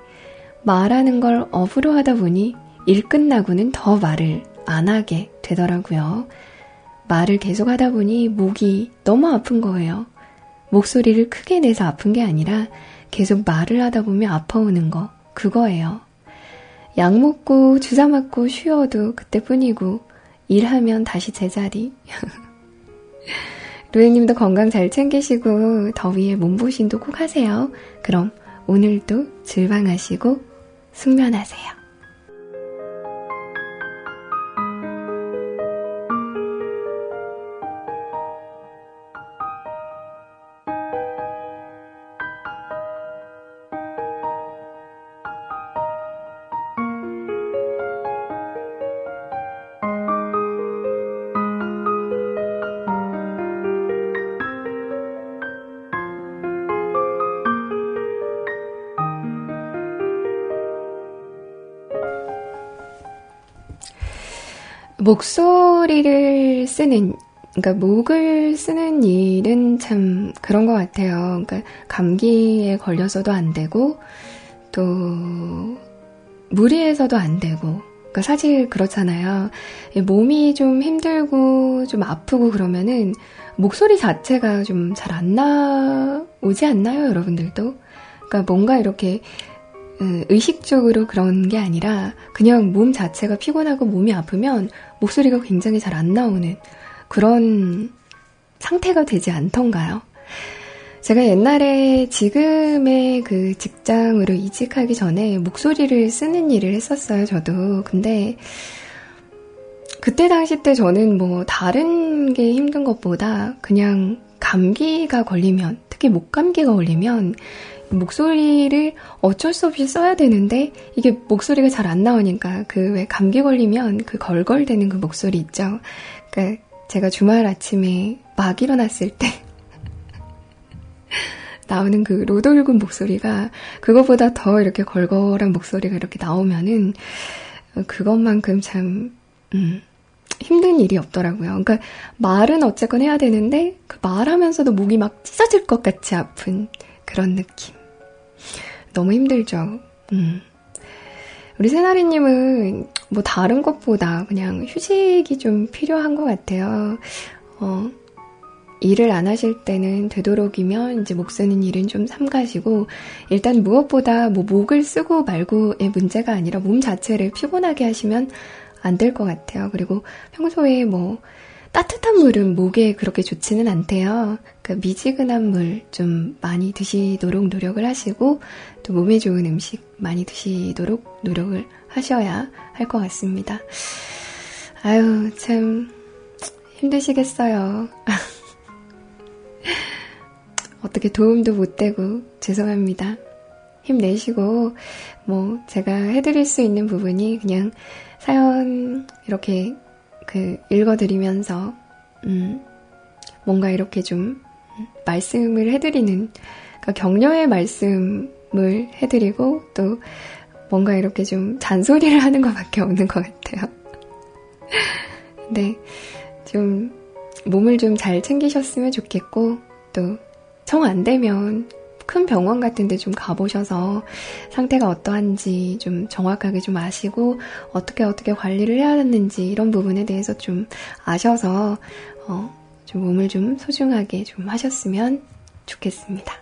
말하는 걸 업으로 하다 보니 일 끝나고는 더 말을 안 하게 되더라고요. 말을 계속 하다 보니 목이 너무 아픈 거예요. 목소리를 크게 내서 아픈 게 아니라 계속 말을 하다 보면 아파오는 거, 그거예요. 약 먹고 주사 맞고 쉬어도 그때뿐이고 일하면 다시 제자리. 루에님도 건강 잘 챙기시고 더위에 몸보신도 꼭 하세요. 그럼 오늘도 질방하시고 숙면하세요. 목소리를 쓰는, 그러니까 목을 쓰는 일은 참 그런 것 같아요. 그러니까 감기에 걸려서도 안 되고, 또 무리해서도 안 되고, 그러니까 사실 그렇잖아요. 몸이 좀 힘들고 좀 아프고 그러면은 목소리 자체가 좀 잘 안 나오지 않나요, 여러분들도? 그러니까 뭔가 이렇게 의식적으로 그런 게 아니라 그냥 몸 자체가 피곤하고 몸이 아프면 목소리가 굉장히 잘 안 나오는 그런 상태가 되지 않던가요? 제가 옛날에 지금의 그 직장으로 이직하기 전에 목소리를 쓰는 일을 했었어요, 저도. 근데 그때 당시 때 저는 뭐 다른 게 힘든 것보다 그냥 감기가 걸리면, 특히 목감기가 걸리면 목소리를 어쩔 수 없이 써야 되는데 이게 목소리가 잘 안 나오니까 그 왜 감기 걸리면 그 걸걸대는 그 목소리 있죠. 그러니까 제가 주말 아침에 막 일어났을 때 나오는 그 로돌군 목소리가 그거보다 더 이렇게 걸걸한 목소리가 이렇게 나오면은 그것만큼 참 음, 힘든 일이 없더라고요. 그러니까 말은 어쨌건 해야 되는데 그 말하면서도 목이 막 찢어질 것 같이 아픈 그런 느낌. 너무 힘들죠. 음. 우리 새나리님은 뭐 다른 것보다 그냥 휴식이 좀 필요한 것 같아요. 어, 일을 안 하실 때는 되도록이면 이제 목 쓰는 일은 좀 삼가시고 일단 무엇보다 뭐 목을 쓰고 말고의 문제가 아니라 몸 자체를 피곤하게 하시면 안 될 것 같아요. 그리고 평소에 뭐 따뜻한 물은 목에 그렇게 좋지는 않대요. 그 미지근한 물 좀 많이 드시도록 노력을 하시고 또 몸에 좋은 음식 많이 드시도록 노력을 하셔야 할 것 같습니다. 아유, 참 힘드시겠어요. 어떻게 도움도 못 되고 죄송합니다. 힘내시고 뭐 제가 해드릴 수 있는 부분이 그냥 사연 이렇게 그 읽어드리면서 음 뭔가 이렇게 좀 말씀을 해드리는 그러니까 격려의 말씀을 해드리고 또 뭔가 이렇게 좀 잔소리를 하는 것밖에 없는 것 같아요. 네, 좀 몸을 좀 잘 챙기셨으면 좋겠고 또 정 안 되면 큰 병원 같은 데 좀 가보셔서 상태가 어떠한지 좀 정확하게 좀 아시고 어떻게 어떻게 관리를 해야 하는지 이런 부분에 대해서 좀 아셔서 어, 좀 몸을 좀 소중하게 좀 하셨으면 좋겠습니다.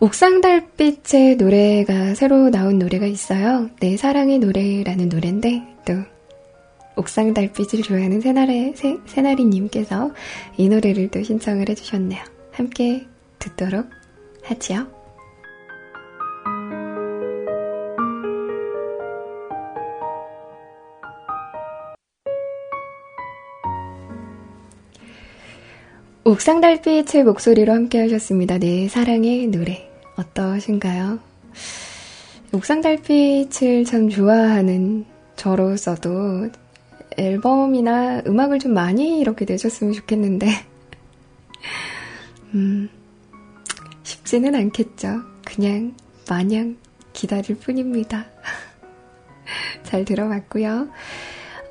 옥상 달빛의 노래가 새로 나온 노래가 있어요. 내 사랑의 노래라는 노래인데 또 옥상 달빛을 좋아하는 새나리, 새, 새나리님께서 이 노래를 또 신청을 해주셨네요. 함께 듣도록 하지요. 옥상 달빛의 목소리로 함께 하셨습니다. 네, 사랑의 노래. 어떠신가요? 옥상 달빛을 참 좋아하는 저로서도 앨범이나 음악을 좀 많이 이렇게 내셨으면 좋겠는데, 음, 쉽지는 않겠죠. 그냥 마냥 기다릴 뿐입니다. 잘 들어봤고요.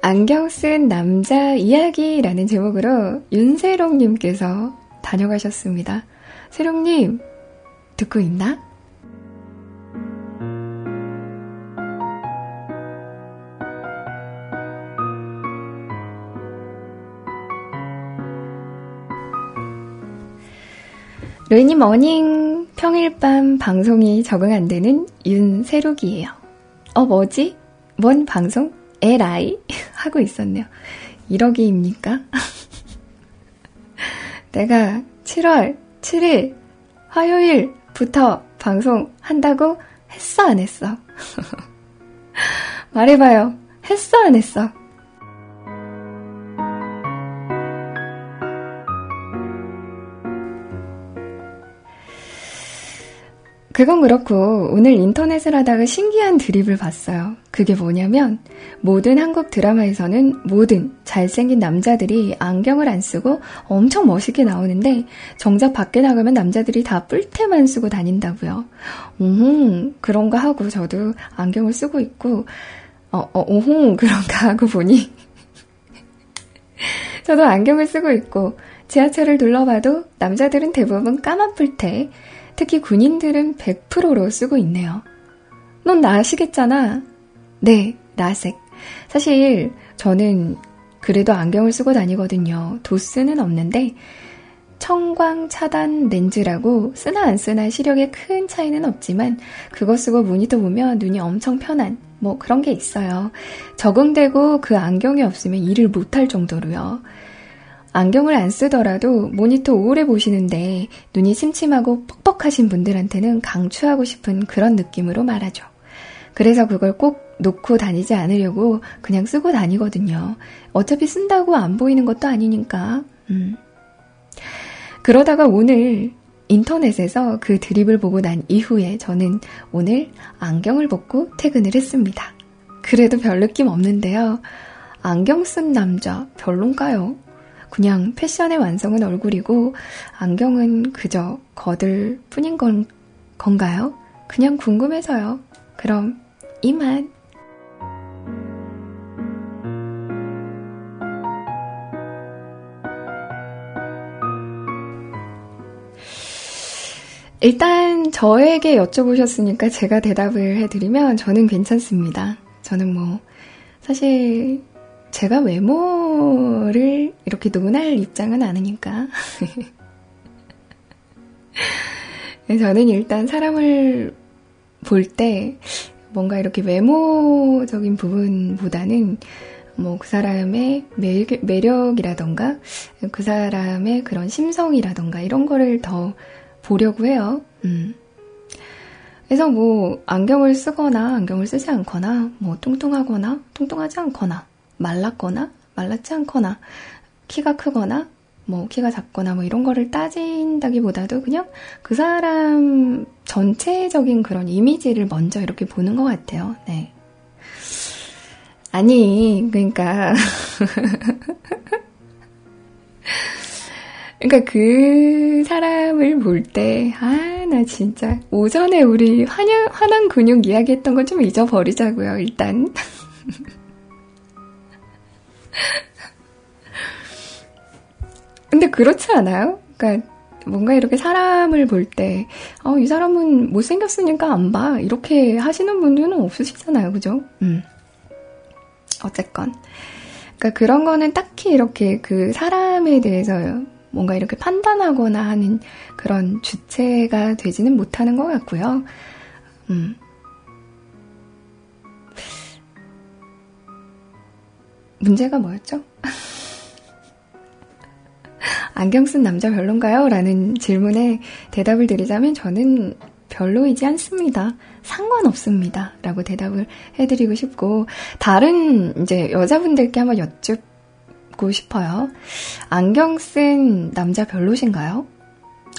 안경 쓴 남자 이야기라는 제목으로 윤세롱님께서 다녀가셨습니다. 세롱님, 듣고 있나? 로이님 어닝 평일 밤 방송이 적응 안 되는 윤세록이에요. 어, 뭐지? 뭔 방송? 에라이? 하고 있었네요. 1억이입니까? 내가 7월 7일 화요일부터 방송한다고 했어, 안 했어? 말해봐요. 했어, 안 했어? 그건 그렇고 오늘 인터넷을 하다가 신기한 드립을 봤어요. 그게 뭐냐면 모든 한국 드라마에서는 모든 잘생긴 남자들이 안경을 안 쓰고 엄청 멋있게 나오는데 정작 밖에 나가면 남자들이 다 뿔테만 쓰고 다닌다고요. 음, 그런가 하고 저도 안경을 쓰고 있고 어, 어, 오홍 그런가 하고 보니 저도 안경을 쓰고 있고, 지하철을 둘러봐도 남자들은 대부분 까만 뿔테, 특히 군인들은 100%로 쓰고 있네요. 넌 나시겠잖아. 네, 나색. 사실 저는 그래도 안경을 쓰고 다니거든요. 도스는 없는데 청광 차단 렌즈라고 쓰나 안 쓰나 시력에 큰 차이는 없지만 그거 쓰고 모니터 보면 눈이 엄청 편한 뭐 그런 게 있어요. 적응되고 그 안경이 없으면 일을 못할 정도로요. 안경을 안 쓰더라도 모니터 오래 보시는데 눈이 침침하고 뻑뻑하신 분들한테는 강추하고 싶은 그런 느낌으로 말하죠. 그래서 그걸 꼭 놓고 다니지 않으려고 그냥 쓰고 다니거든요. 어차피 쓴다고 안 보이는 것도 아니니까. 음. 그러다가 오늘 인터넷에서 그 드립을 보고 난 이후에 저는 오늘 안경을 벗고 퇴근을 했습니다. 그래도 별 느낌 없는데요. 안경 쓴 남자 별론가요? 그냥 패션의 완성은 얼굴이고 안경은 그저 거들 뿐인 건, 건가요? 그냥 궁금해서요. 그럼 이만. 일단 저에게 여쭤보셨으니까 제가 대답을 해드리면 저는 괜찮습니다. 저는 뭐 사실 제가 외모 를 이렇게 논할 입장은 아니니까. 저는 일단 사람을 볼 때 뭔가 이렇게 외모적인 부분보다는 뭐 그 사람의 매력, 이라던가 그 사람의 그런 심성이라던가 이런 거를 더 보려고 해요. 음. 그래서 뭐 안경을 쓰거나 안경을 쓰지 않거나 뭐 뚱뚱하거나 뚱뚱하지 않거나 말랐거나 말랐지 않거나 키가 크거나 뭐 키가 작거나 뭐 이런 거를 따진다기보다도 그냥 그 사람 전체적인 그런 이미지를 먼저 이렇게 보는 것 같아요. 네. 아니, 그러니까 그러니까 그 사람을 볼 때, 아, 나 진짜 오전에 우리 환영, 환한 근육 이야기했던 거좀 잊어버리자고요, 일단. 근데 그렇지 않아요? 그러니까 뭔가 이렇게 사람을 볼 때, 어, 이 사람은 못생겼으니까 안 봐. 이렇게 하시는 분들은 없으시잖아요. 그죠? 음. 어쨌건. 그러니까 그런 거는 딱히 이렇게 그 사람에 대해서 뭔가 이렇게 판단하거나 하는 그런 주체가 되지는 못하는 것 같고요. 음. 문제가 뭐였죠? 안경 쓴 남자 별론가요? 라는 질문에 대답을 드리자면 저는 별로이지 않습니다. 상관없습니다. 라고 대답을 해드리고 싶고, 다른 이제 여자분들께 한번 여쭙 묻고 싶어요. 안경 쓴 남자 별로신가요?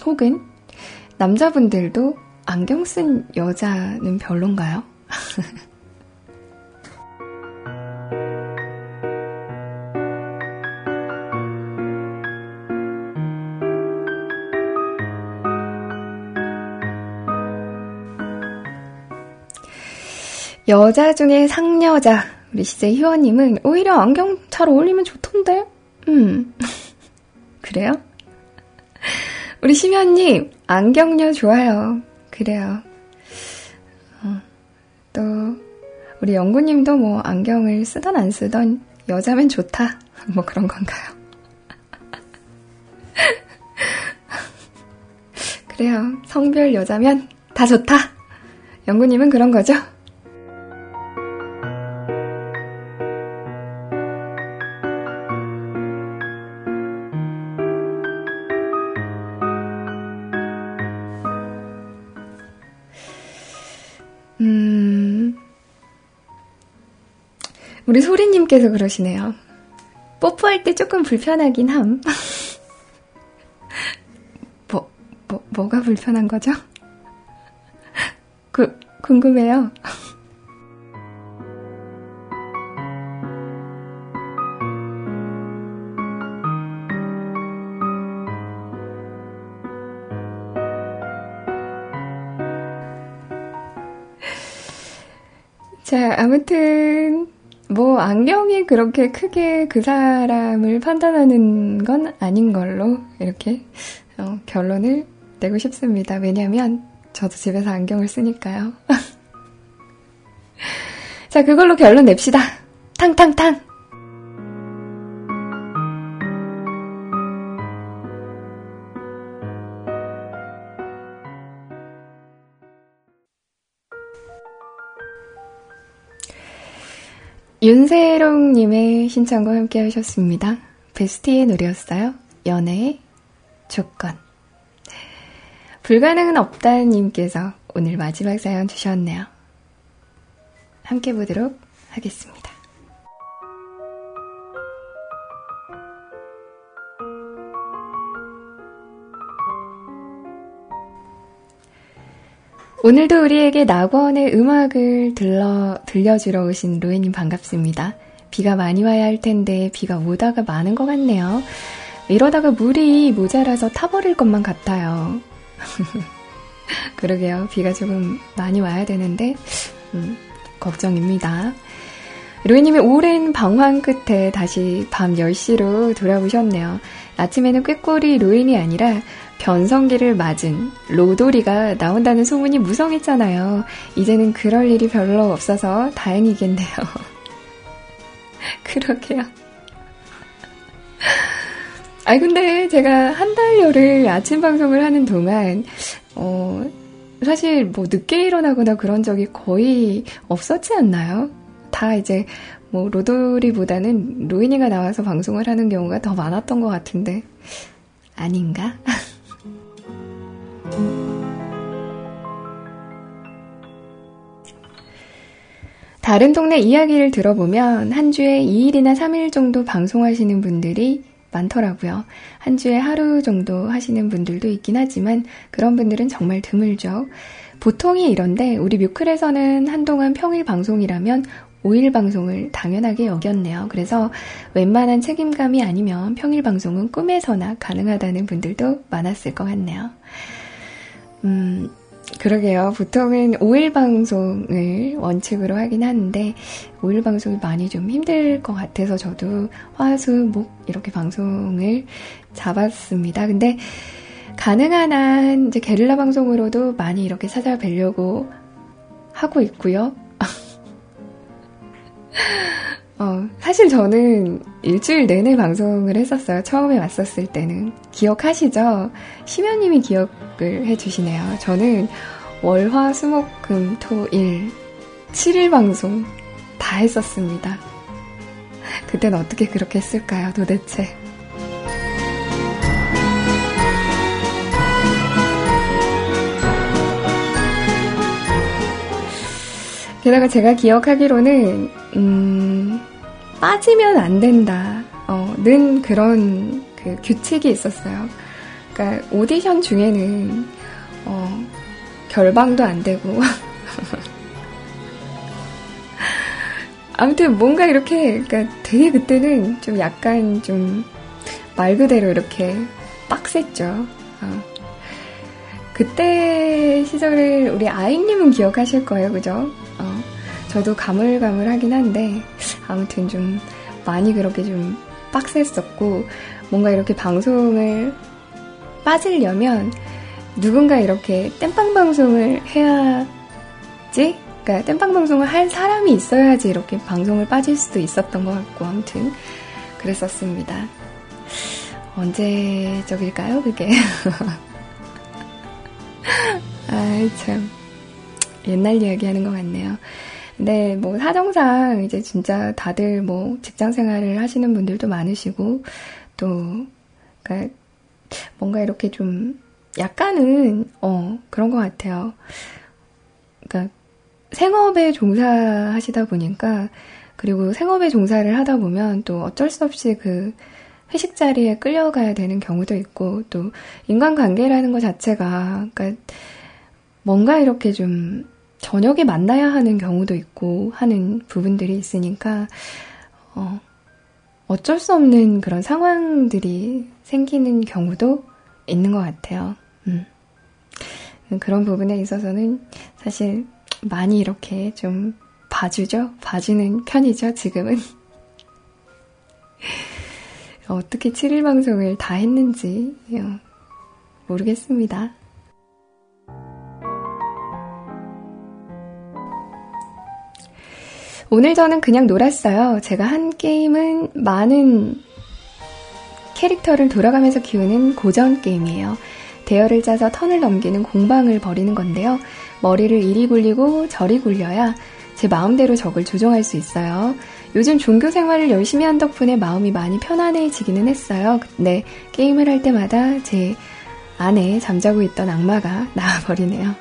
혹은 남자분들도 안경 쓴 여자는 별론가요? 여자 중에 상여자 우리 CJ 희원님은 오히려 안경 잘 어울리면 좋던데? 음. 그래요? 우리 심연님, 안경녀 좋아요. 그래요. 어, 또, 우리 영구님도 뭐 안경을 쓰던 안 쓰던 여자면 좋다. 뭐 그런 건가요? 그래요. 성별 여자면 다 좋다. 영구님은 그런 거죠? 우리 소리님께서 그러시네요. 뽀뽀할 때 조금 불편하긴 함. 뭐, 뭐, 뭐가 불편한 거죠? 그, 궁금해요. 자, 아무튼 뭐, 안경이 그렇게 크게 그 사람을 판단하는 건 아닌 걸로, 이렇게, 어, 결론을 내고 싶습니다. 왜냐면, 저도 집에서 안경을 쓰니까요. 자, 그걸로 결론 냅시다. 탕탕탕! 윤세롱님의 신청과 함께 하셨습니다. 베스티의 노래였어요. 연애의 조건. 불가능은 없다님께서 오늘 마지막 사연 주셨네요. 함께 보도록 하겠습니다. 오늘도 우리에게 낙원의 음악을 들러, 들려주러 오신 로에님 반갑습니다. 비가 많이 와야 할 텐데 비가 오다가 많은 것 같네요. 이러다가 물이 모자라서 타버릴 것만 같아요. 그러게요. 비가 조금 많이 와야 되는데, 음, 걱정입니다. 로이님의 오랜 방황 끝에 다시 밤 10시로 돌아오셨네요. 아침에는 꾀꼬리 로인이 아니라 변성기를 맞은 로돌이가 나온다는 소문이 무성했잖아요. 이제는 그럴 일이 별로 없어서 다행이겠네요. 그러게요. 아니, 근데 제가 한 달여를 아침 방송을 하는 동안, 어, 사실 뭐 늦게 일어나거나 그런 적이 거의 없었지 않나요? 다 이제 뭐 로돌이보다는 로이니가 나와서 방송을 하는 경우가 더 많았던 것 같은데, 아닌가? 다른 동네 이야기를 들어보면 한 주에 2일이나 3일 정도 방송하시는 분들이 많더라고요. 한 주에 하루 정도 하시는 분들도 있긴 하지만 그런 분들은 정말 드물죠. 보통이 이런데 우리 뮤클에서는 한동안 평일 방송이라면 5일 방송을 당연하게 여겼네요. 그래서 웬만한 책임감이 아니면 평일 방송은 꿈에서나 가능하다는 분들도 많았을 것 같네요. 음, 그러게요. 보통은 5일 방송을 원칙으로 하긴 하는데, 5일 방송이 많이 좀 힘들 것 같아서 저도 화, 수, 목 이렇게 방송을 잡았습니다. 근데 가능한 한 이제 게릴라 방송으로도 많이 이렇게 찾아뵈려고 하고 있고요. 어, 사실 저는 일주일 내내 방송을 했었어요. 처음에 왔었을 때는. 기억하시죠? 심연님이 기억을 해주시네요. 저는 월, 화, 수, 목, 금, 토, 일, 7일 방송 다 했었습니다. 그땐 어떻게 그렇게 했을까요, 도대체? 게다가 제가 기억하기로는, 음, 빠지면 안 된다. 어, 는 그런 그 규칙이 있었어요. 그러니까 오디션 중에는, 어, 결방도 안 되고. 아무튼 뭔가 이렇게, 그러니까 되게 그때는 좀 약간 좀 말 그대로 이렇게 빡셌죠. 어. 그때 시절을 우리 아이님은 기억하실 거예요, 그죠? 어, 저도 가물가물하긴 한데 아무튼 좀 많이 그렇게 좀 빡셌었고 뭔가 이렇게 방송을 빠지려면 누군가 이렇게 땜빵 방송을 해야지 그러니까 땜빵 방송을 할 사람이 있어야지 이렇게 방송을 빠질 수도 있었던 것 같고 아무튼 그랬었습니다. 언제 적일까요, 그게? 아이, 참. 옛날 이야기 하는 것 같네요. 근데 뭐 사정상 이제 진짜 다들 뭐 직장 생활을 하시는 분들도 많으시고 또 그러니까 뭔가 이렇게 좀 약간은 어 그런 것 같아요. 그러니까 생업에 종사하시다 보니까 그리고 생업에 종사를 하다 보면 또 어쩔 수 없이 그 회식 자리에 끌려가야 되는 경우도 있고 또 인간관계라는 것 자체가 그러니까 뭔가 이렇게 좀 저녁에 만나야 하는 경우도 있고 하는 부분들이 있으니까, 어, 어쩔 수 없는 그런 상황들이 생기는 경우도 있는 것 같아요. 음. 그런 부분에 있어서는 사실 많이 이렇게 좀 봐주죠. 봐주는 편이죠, 지금은. 어떻게 7일 방송을 다 했는지 어, 모르겠습니다. 오늘 저는 그냥 놀았어요. 제가 한 게임은 많은 캐릭터를 돌아가면서 키우는 고전 게임이에요. 대열을 짜서 턴을 넘기는 공방을 벌이는 건데요. 머리를 이리 굴리고 저리 굴려야 제 마음대로 적을 조종할 수 있어요. 요즘 종교 생활을 열심히 한 덕분에 마음이 많이 편안해지기는 했어요. 근데 게임을 할 때마다 제 안에 잠자고 있던 악마가 나와버리네요.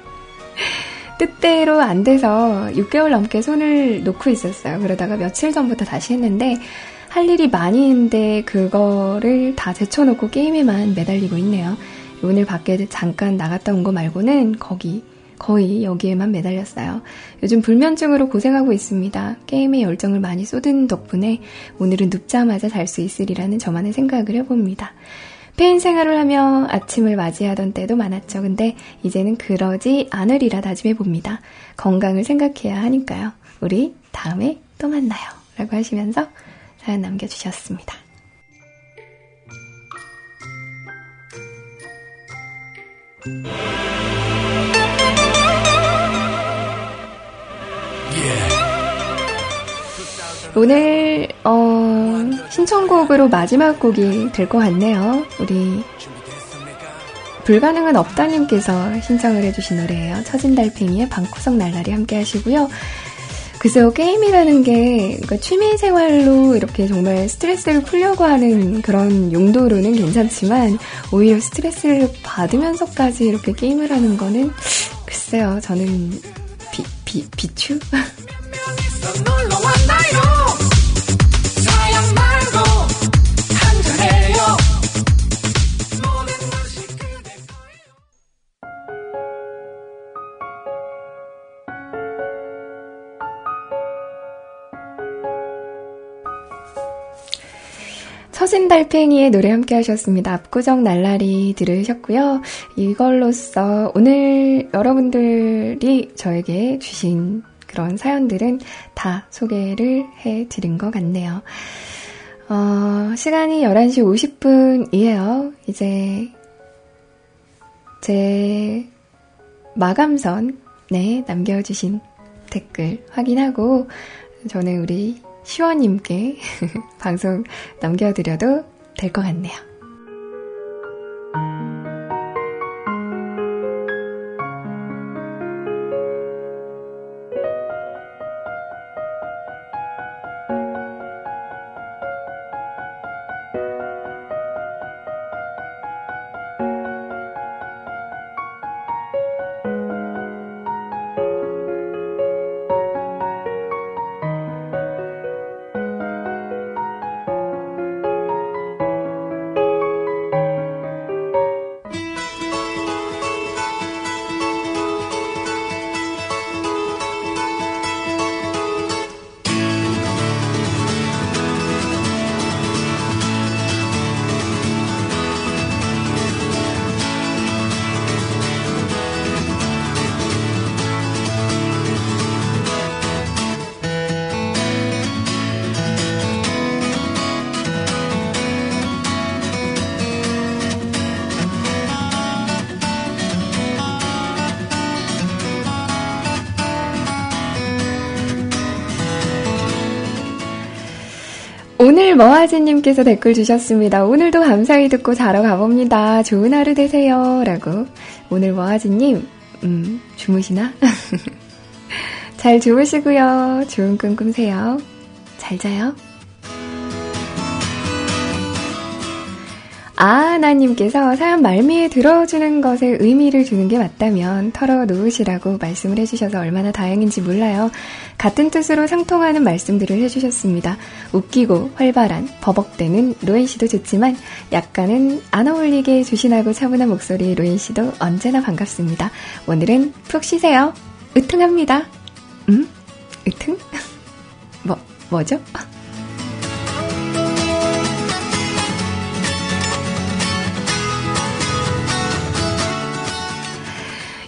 뜻대로 안 돼서 6개월 넘게 손을 놓고 있었어요. 그러다가 며칠 전부터 다시 했는데 할 일이 많이 있는데 그거를 다 제쳐놓고 게임에만 매달리고 있네요. 오늘 밖에 잠깐 나갔다 온 거 말고는 거기 거의 여기에만 매달렸어요. 요즘 불면증으로 고생하고 있습니다. 게임에 열정을 많이 쏟은 덕분에 오늘은 눕자마자 잘 수 있으리라는 저만의 생각을 해봅니다. 폐인 생활을 하며 아침을 맞이하던 때도 많았죠. 근데 이제는 그러지 않으리라 다짐해 봅니다. 건강을 생각해야 하니까요. 우리 다음에 또 만나요. 라고 하시면서 사연 남겨주셨습니다. 오늘 어, 신청곡으로 마지막 곡이 될 것 같네요. 우리 불가능은 없다님께서 신청을 해주신 노래예요. 처진 달팽이의 방구석 날라리 함께 하시고요. 글쎄요, 게임이라는 게, 그러니까 취미 생활로 이렇게 정말 스트레스를 풀려고 하는 그런 용도로는 괜찮지만, 오히려 스트레스를 받으면서까지 이렇게 게임을 하는 거는, 글쎄요, 저는, 비, 비, 비추? 처진 달팽이의 노래 함께 하셨습니다. 압구정 날라리 들으셨고요. 이걸로써 오늘 여러분들이 저에게 주신 그런 사연들은 다 소개를 해 드린 것 같네요. 어, 시간이 11시 50분이에요. 이제 제 마감선, 네, 남겨주신 댓글 확인하고 저는 우리 시원님께 방송 넘겨드려도 될 것 같네요. 머하지님께서 댓글 주셨습니다. 오늘도 감사히 듣고 자러 가봅니다. 좋은 하루 되세요. 라고. 오늘 머하지님, 음, 주무시나? 잘 주무시고요. 좋은 꿈 꾸세요. 잘 자요. 아하나님께서 사연 말미에 들어주는 것에 의미를 주는 게 맞다면 털어놓으시라고 말씀을 해주셔서 얼마나 다행인지 몰라요. 같은 뜻으로 상통하는 말씀들을 해주셨습니다. 웃기고 활발한 버벅대는 로인 씨도 좋지만 약간은 안 어울리게 조신하고 차분한 목소리 로인 씨도 언제나 반갑습니다. 오늘은 푹 쉬세요. 으퉁합니다. 음? 으퉁? 뭐, 뭐죠?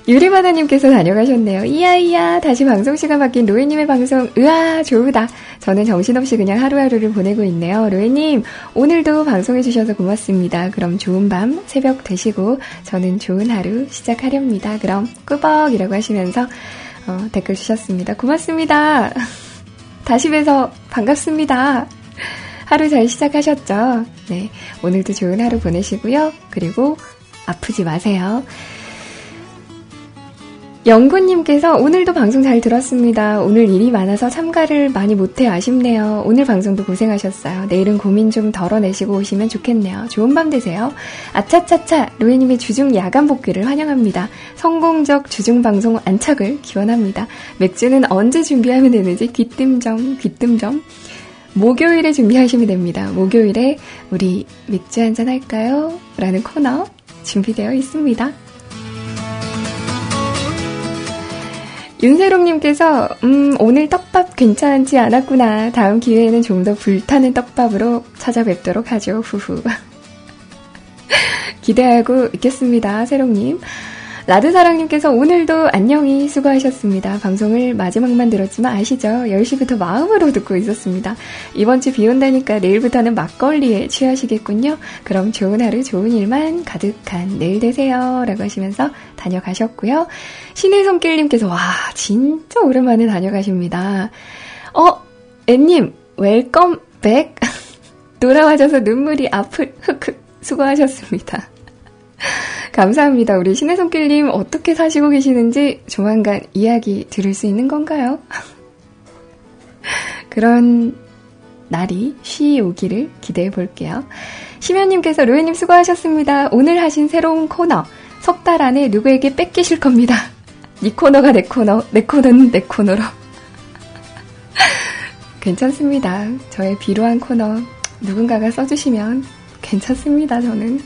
유리바다님께서 다녀가셨네요. 이야, 이야, 다시 방송 시간 바뀐 로이님의 방송, 으아, 좋으다. 저는 정신없이 그냥 하루하루를 보내고 있네요. 로이님, 오늘도 방송해주셔서 고맙습니다. 그럼 좋은 밤, 새벽 되시고, 저는 좋은 하루 시작하렵니다. 그럼, 꾸벅이라고 하시면서, 어, 댓글 주셨습니다. 고맙습니다. 다시 뵈서 반갑습니다. 하루 잘 시작하셨죠? 네. 오늘도 좋은 하루 보내시고요. 그리고 아프지 마세요. 영구님께서 오늘도 방송 잘 들었습니다. 오늘 일이 많아서 참가를 많이 못해 아쉽네요. 오늘 방송도 고생하셨어요. 내일은 고민 좀 덜어내시고 오시면 좋겠네요. 좋은 밤 되세요. 아차차차 로이님의 주중 야간 복귀를 환영합니다. 성공적 주중 방송 안착을 기원합니다. 맥주는 언제 준비하면 되는지 귀뜸점 귀뜸점 목요일에 준비하시면 됩니다. 목요일에 우리 맥주 한잔 할까요? 라는 코너 준비되어 있습니다. 윤세롱님께서, 음, 오늘 떡밥 괜찮지 않았구나. 다음 기회에는 좀 더 불타는 떡밥으로 찾아뵙도록 하죠. 후후. 기대하고 있겠습니다. 세롱님. 라드사랑님께서 오늘도 안녕히 수고하셨습니다. 방송을 마지막만 들었지만 아시죠? 10시부터 마음으로 듣고 있었습니다. 이번 주 비 온다니까 내일부터는 막걸리에 취하시겠군요. 그럼 좋은 하루, 좋은 일만 가득한 내일 되세요. 라고 하시면서 다녀가셨고요. 신의 손길님께서 와, 진짜 오랜만에 다녀가십니다. 어, 앤님, welcome back. 돌아와줘서 눈물이 앞을, 흑흑, 수고하셨습니다. 감사합니다. 우리 신의 손길님 어떻게 사시고 계시는지 조만간 이야기 들을 수 있는 건가요? 그런 날이 쉬 오기를 기대해 볼게요. 심연님께서 로이님 수고하셨습니다. 오늘 하신 새로운 코너 석 달 안에 누구에게 뺏기실 겁니다. 이 코너가 내 코너, 내 코너는 내 코너로. 괜찮습니다. 저의 비로한 코너 누군가가 써주시면 괜찮습니다. 저는.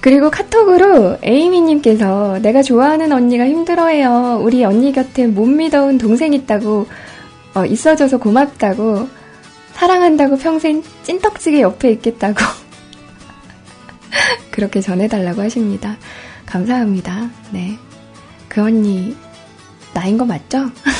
그리고 카톡으로 에이미님께서 내가 좋아하는 언니가 힘들어해요. 우리 언니 곁에 못 믿어온 동생 있다고, 어, 있어줘서 고맙다고, 사랑한다고 평생 찐떡지게 옆에 있겠다고. 그렇게 전해달라고 하십니다. 감사합니다. 네. 그 언니, 나인 거 맞죠?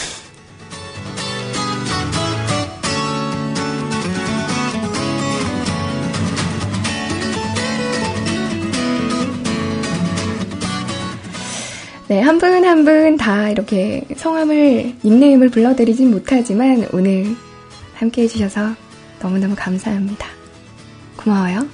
네, 한 분 한 분 다 이렇게 성함을, 닉네임을 불러드리진 못하지만 오늘 함께 해주셔서 너무너무 감사합니다. 고마워요.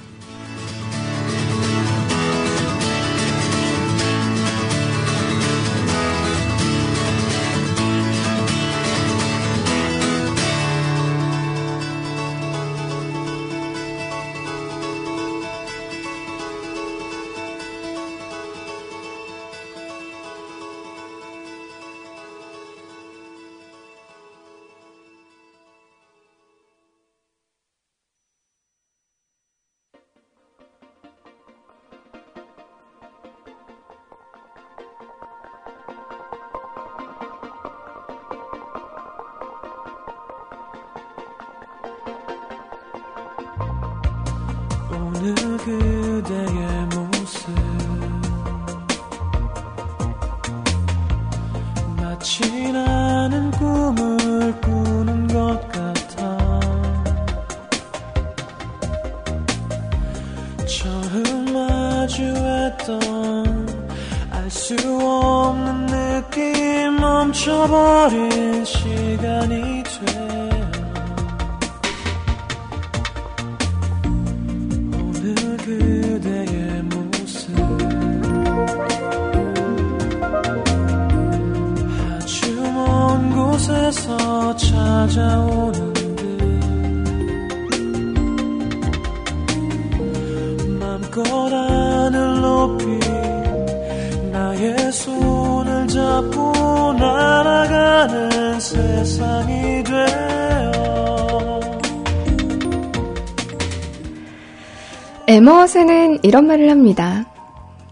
에머스는 이런 말을 합니다.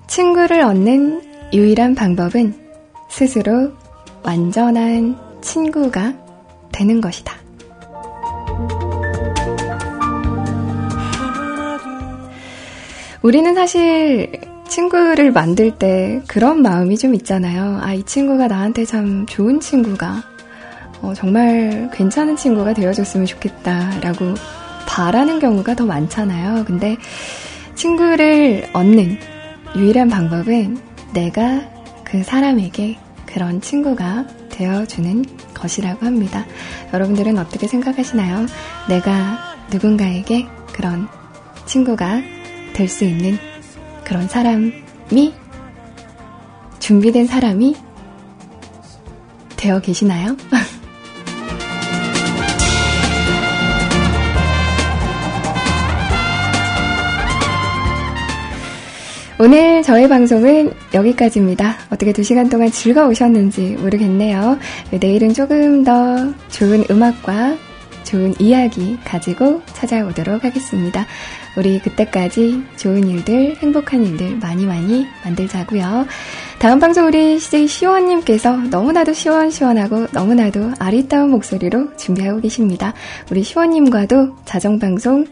친구를 얻는 유일한 방법은 스스로 완전한 친구가 되는 것이다. 우리는 사실 친구를 만들 때 그런 마음이 좀 있잖아요. 아, 이 친구가 나한테 참 좋은 친구가, 어, 정말 괜찮은 친구가 되어줬으면 좋겠다라고 바라는 경우가 더 많잖아요. 근데 친구를 얻는 유일한 방법은 내가 그 사람에게 그런 친구가 되어주는 것이라고 합니다. 여러분들은 어떻게 생각하시나요? 내가 누군가에게 그런 친구가 될 수 있는 그런 사람이 준비된 사람이 되어 계시나요? 오늘 저의 방송은 여기까지입니다. 어떻게 두 시간 동안 즐거우셨는지 모르겠네요. 내일은 조금 더 좋은 음악과 좋은 이야기 가지고 찾아오도록 하겠습니다. 우리 그때까지 좋은 일들, 행복한 일들 많이 많이 만들자고요. 다음 방송 우리 CJ 시원님께서 너무나도 시원시원하고 너무나도 아리따운 목소리로 준비하고 계십니다. 우리 시원님과도 자정방송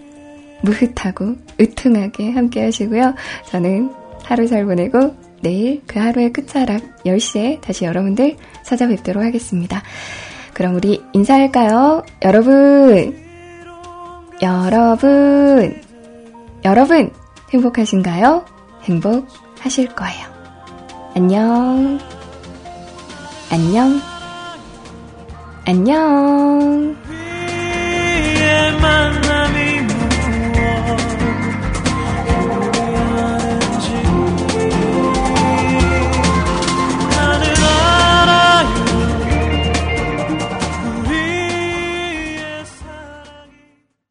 무흐하고 으퉁하게 함께 하시고요. 저는 하루 잘 보내고 내일 그 하루의 끝자락 10시에 다시 여러분들 찾아뵙도록 하겠습니다. 그럼 우리 인사할까요? 여러분, 여러분, 여러분, 행복하신가요? 행복하실 거예요. 안녕, 안녕, 안녕.